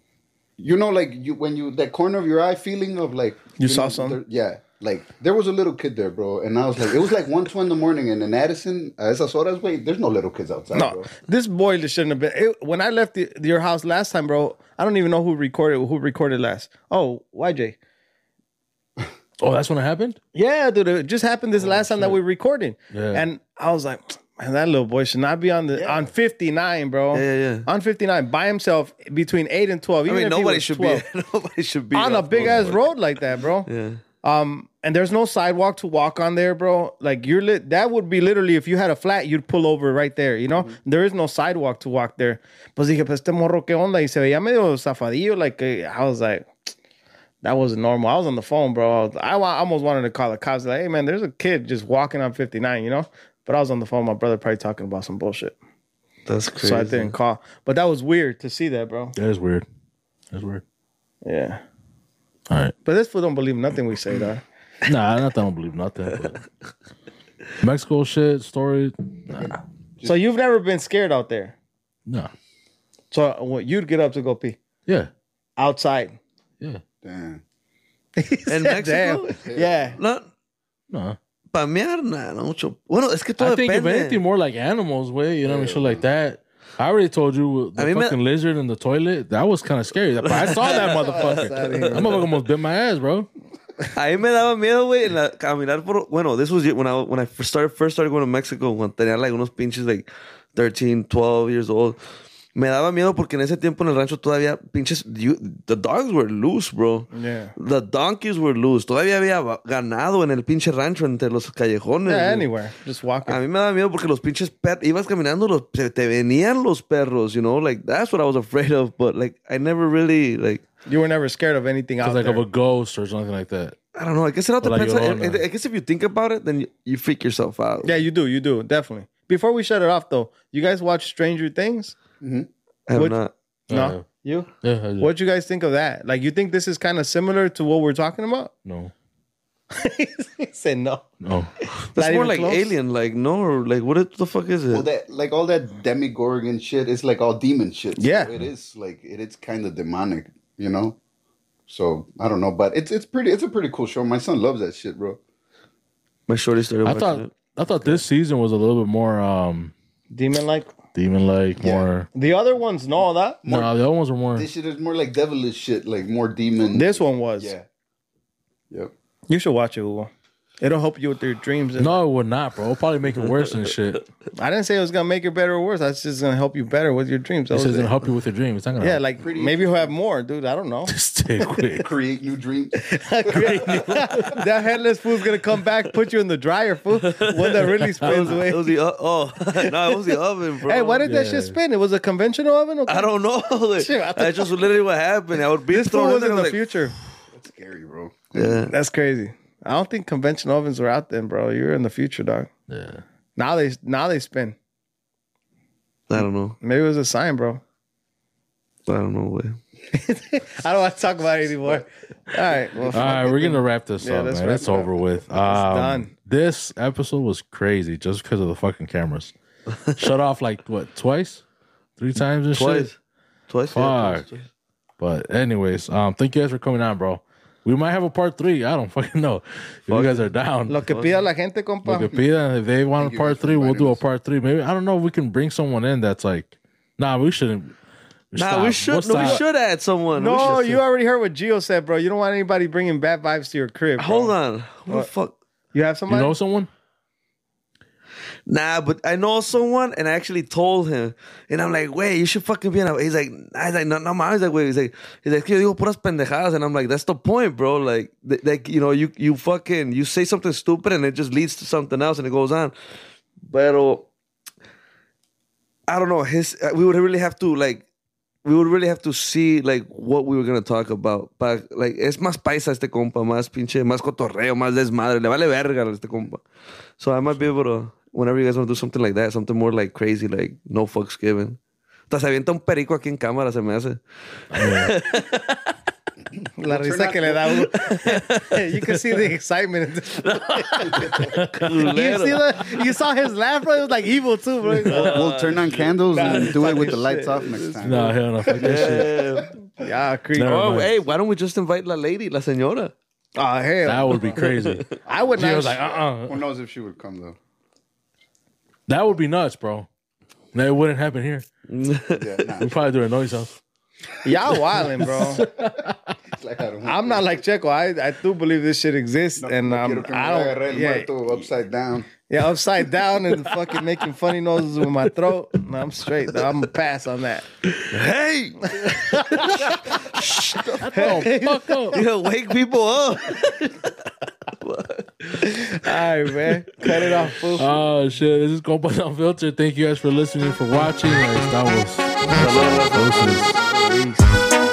you know, like you when you that corner of your eye feeling of like You saw know, something? there- yeah. Like there was a little kid there, bro, and I was like, it was like one two in the morning, and in Addison, a esas horas, wait, there's no little kids outside, no, bro. this boy just shouldn't have been. It, when I left the, your house last time, bro, I don't even know who recorded who recorded last. Oh, YJ. Oh, that's when it happened. Yeah, dude, it just happened this oh, last time that we were recording. Yeah. And I was like, man, that little boy should not be on the on 59, bro. Yeah, yeah, yeah. On 59 by himself between 8 and 12. I Even mean, nobody should 12. be. Nobody should be on a big ass road like that, bro. Yeah. Um, and there's no sidewalk to walk on there, bro. Like you're lit. That would be literally if you had a flat, you'd pull over right there. You know, Mm-hmm. There is no sidewalk to walk there. Pues dije, pues este morro qué onda, y se veía medio zafadillo. Like eh, I was like, that wasn't normal. I was on the phone, bro. I, was- I almost wanted to call the cops. Like, hey man, there's a kid just walking on 59. You know, but I was on the phone. with My brother probably talking about some bullshit, That's crazy. so I didn't call. But that was weird to see that, bro. That is weird. That's weird. Yeah. All right. But this fool don't believe nothing we say, though. Nah, not that I don't believe nothing. But Mexico shit story. Nah, So you've never been scared out there. nah. So what you'd get up to go pee Yeah, outside. yeah. Damn. En Mexico? Damn. Yeah. No, No. Pamear, nah, no mucho. Bueno, es que todo I think if anything, more like animals, way. You know, what I mean, shit like that. I already told you the I mean, fucking lizard in the toilet. That was kind of scary. I saw that motherfucker. that motherfucker almost bit my ass, bro. A mí me daba miedo, güey, en la- caminar por... Bueno, this was when I, when I first started, first started going to Mexico, cuando tenía like unos pinches like 13, 12 years old. Me daba miedo porque en ese tiempo en el rancho todavía pinches... you- the dogs were loose, bro. Yeah. The donkeys were loose. Todavía había va- ganado en el pinche rancho entre los callejones. Yeah, güey. anywhere. Just walking. A mí me daba miedo porque los pinches perros, ibas caminando, los, se te venían los perros, you know, like that's what I was afraid of, but like I never really, like, you were never scared of anything out It's like there. of a ghost or something like that. I don't know. I guess it all Or like depends. your own, I, I guess if you think about it, then you, you freak yourself out. yeah, you do. You do. Definitely. Before we shut it off, though, you guys watch Stranger Things? I have What- not. No. Uh, You? Yeah, I do. What'd you guys think of that? Like, you think this is kind of similar to what we're talking about? No, he said no. no. That's Not more even like close? Alien, like no, or like what the fuck is it? Well, that like all that Demogorgon shit is like all demon shit. So Yeah. it is like it is kind of demonic, you know. So I don't know, but it's it's pretty. It's a pretty cool show. My son loves that shit, bro. My shorty started I watching thought it. I thought this season was a little bit more um Demon like. Demon like, Yeah. more. The other ones, no, that. No, the other ones were more. This shit is more like devilish shit, like more demon. This one was. yeah. Yep. You should watch it, Hugo. It'll help you with your dreams. No, it would not, bro. It'll probably make it worse and shit. I didn't say it was gonna make it better or worse. That's just gonna help you better with your dreams. That This was is gonna help you with your dreams. It's not gonna Yeah, help. like Pretty- maybe you'll have more, dude. I don't know. stay quick. Create new dreams. that headless fool's gonna come back, put you in the dryer, fool. One that really spins away. It was the o- oh no, it was the oven, bro. Hey, why did that Yeah. shit spin? It was a conventional oven. Okay? I don't know. Like, Shit, I thought- that's just literally what happened. I would be This fool thrown was in in there, the like, future. That's scary, bro. Yeah, That's crazy. I don't think conventional ovens were out then, bro. You're in the future, dog. Yeah. Now they now they spin. I don't know. Maybe it was a sign, bro. I don't know. Way. I don't want to talk about it anymore. All right. Well, All right, we're gonna wrap this Yeah, up, let's man. It's it up. over with. Um, done. This episode was crazy just because of the fucking cameras. Shut off like what twice, three times and Twice, shit. twice. yeah, Fuck. twice, twice. But anyways, um, thank you guys for coming on, bro. We might have a part three. I don't fucking know. If you guys are down. Lo que pida la gente, compa. Lo que pidan. If they want a part three, we'll do a part three. Maybe I don't know if we can bring someone in that's like, nah, we shouldn't. Nah, Stop. we should. What's No, we should add someone. No, you already heard what Gio said, bro. You don't want anybody bringing bad vibes to your crib. bro. Hold on. Who the fuck? You have somebody? You know someone? Nah, but I know someone, and I actually told him, and I'm like, wait, you should fucking be in a. He's like, nah, he's like, no, no, man. He's like, wait, he's like, he's like, yo digo puras pendejadas, and I'm like, that's the point, bro. Like, th- like, you know, you you fucking you say something stupid, and it just leads to something else, and it goes on. But I don't know. His uh, we would really have to like. We would really have to see like what we were gonna talk about. But like es más paisa este compa, más pinche, más cotorreo, más desmadre. Le vale verga este compa. So I might be able to, whenever you guys want to do something like that, something more like crazy, like no fucks given. Hasta se avienta un perico aquí en cámara, se me hace. La risa que le da uno. you can see the excitement. you, see the, you saw his laugh, bro. It was like evil too, bro. We'll, we'll turn on candles and do it with the lights off next time. No, hell no. Fuck that shit. yeah, creep. Never Oh, hey, why don't we just invite la lady, la señora? Oh hell, That would be crazy. I would She not. was like, uh uh Who knows if she would come though? That would be nuts, bro. That wouldn't happen here. Yeah, nah. We probably do it at Noe's House. Y'all wilding, bro. Like, I don't I'm not like Checo. I I do believe this shit exists, No, and no um, quiero que me I don't. el Yeah, muerto upside down. Yeah, upside down and fucking making funny noises with my throat. No, I'm straight. Though. I'm gonna pass on that. Hey! Oh, fuck up. you wake people up. All right, man. Cut it off, fool. Oh, shit. This is Compas Unfiltered. Thank you guys for listening, for watching. That was. Peace.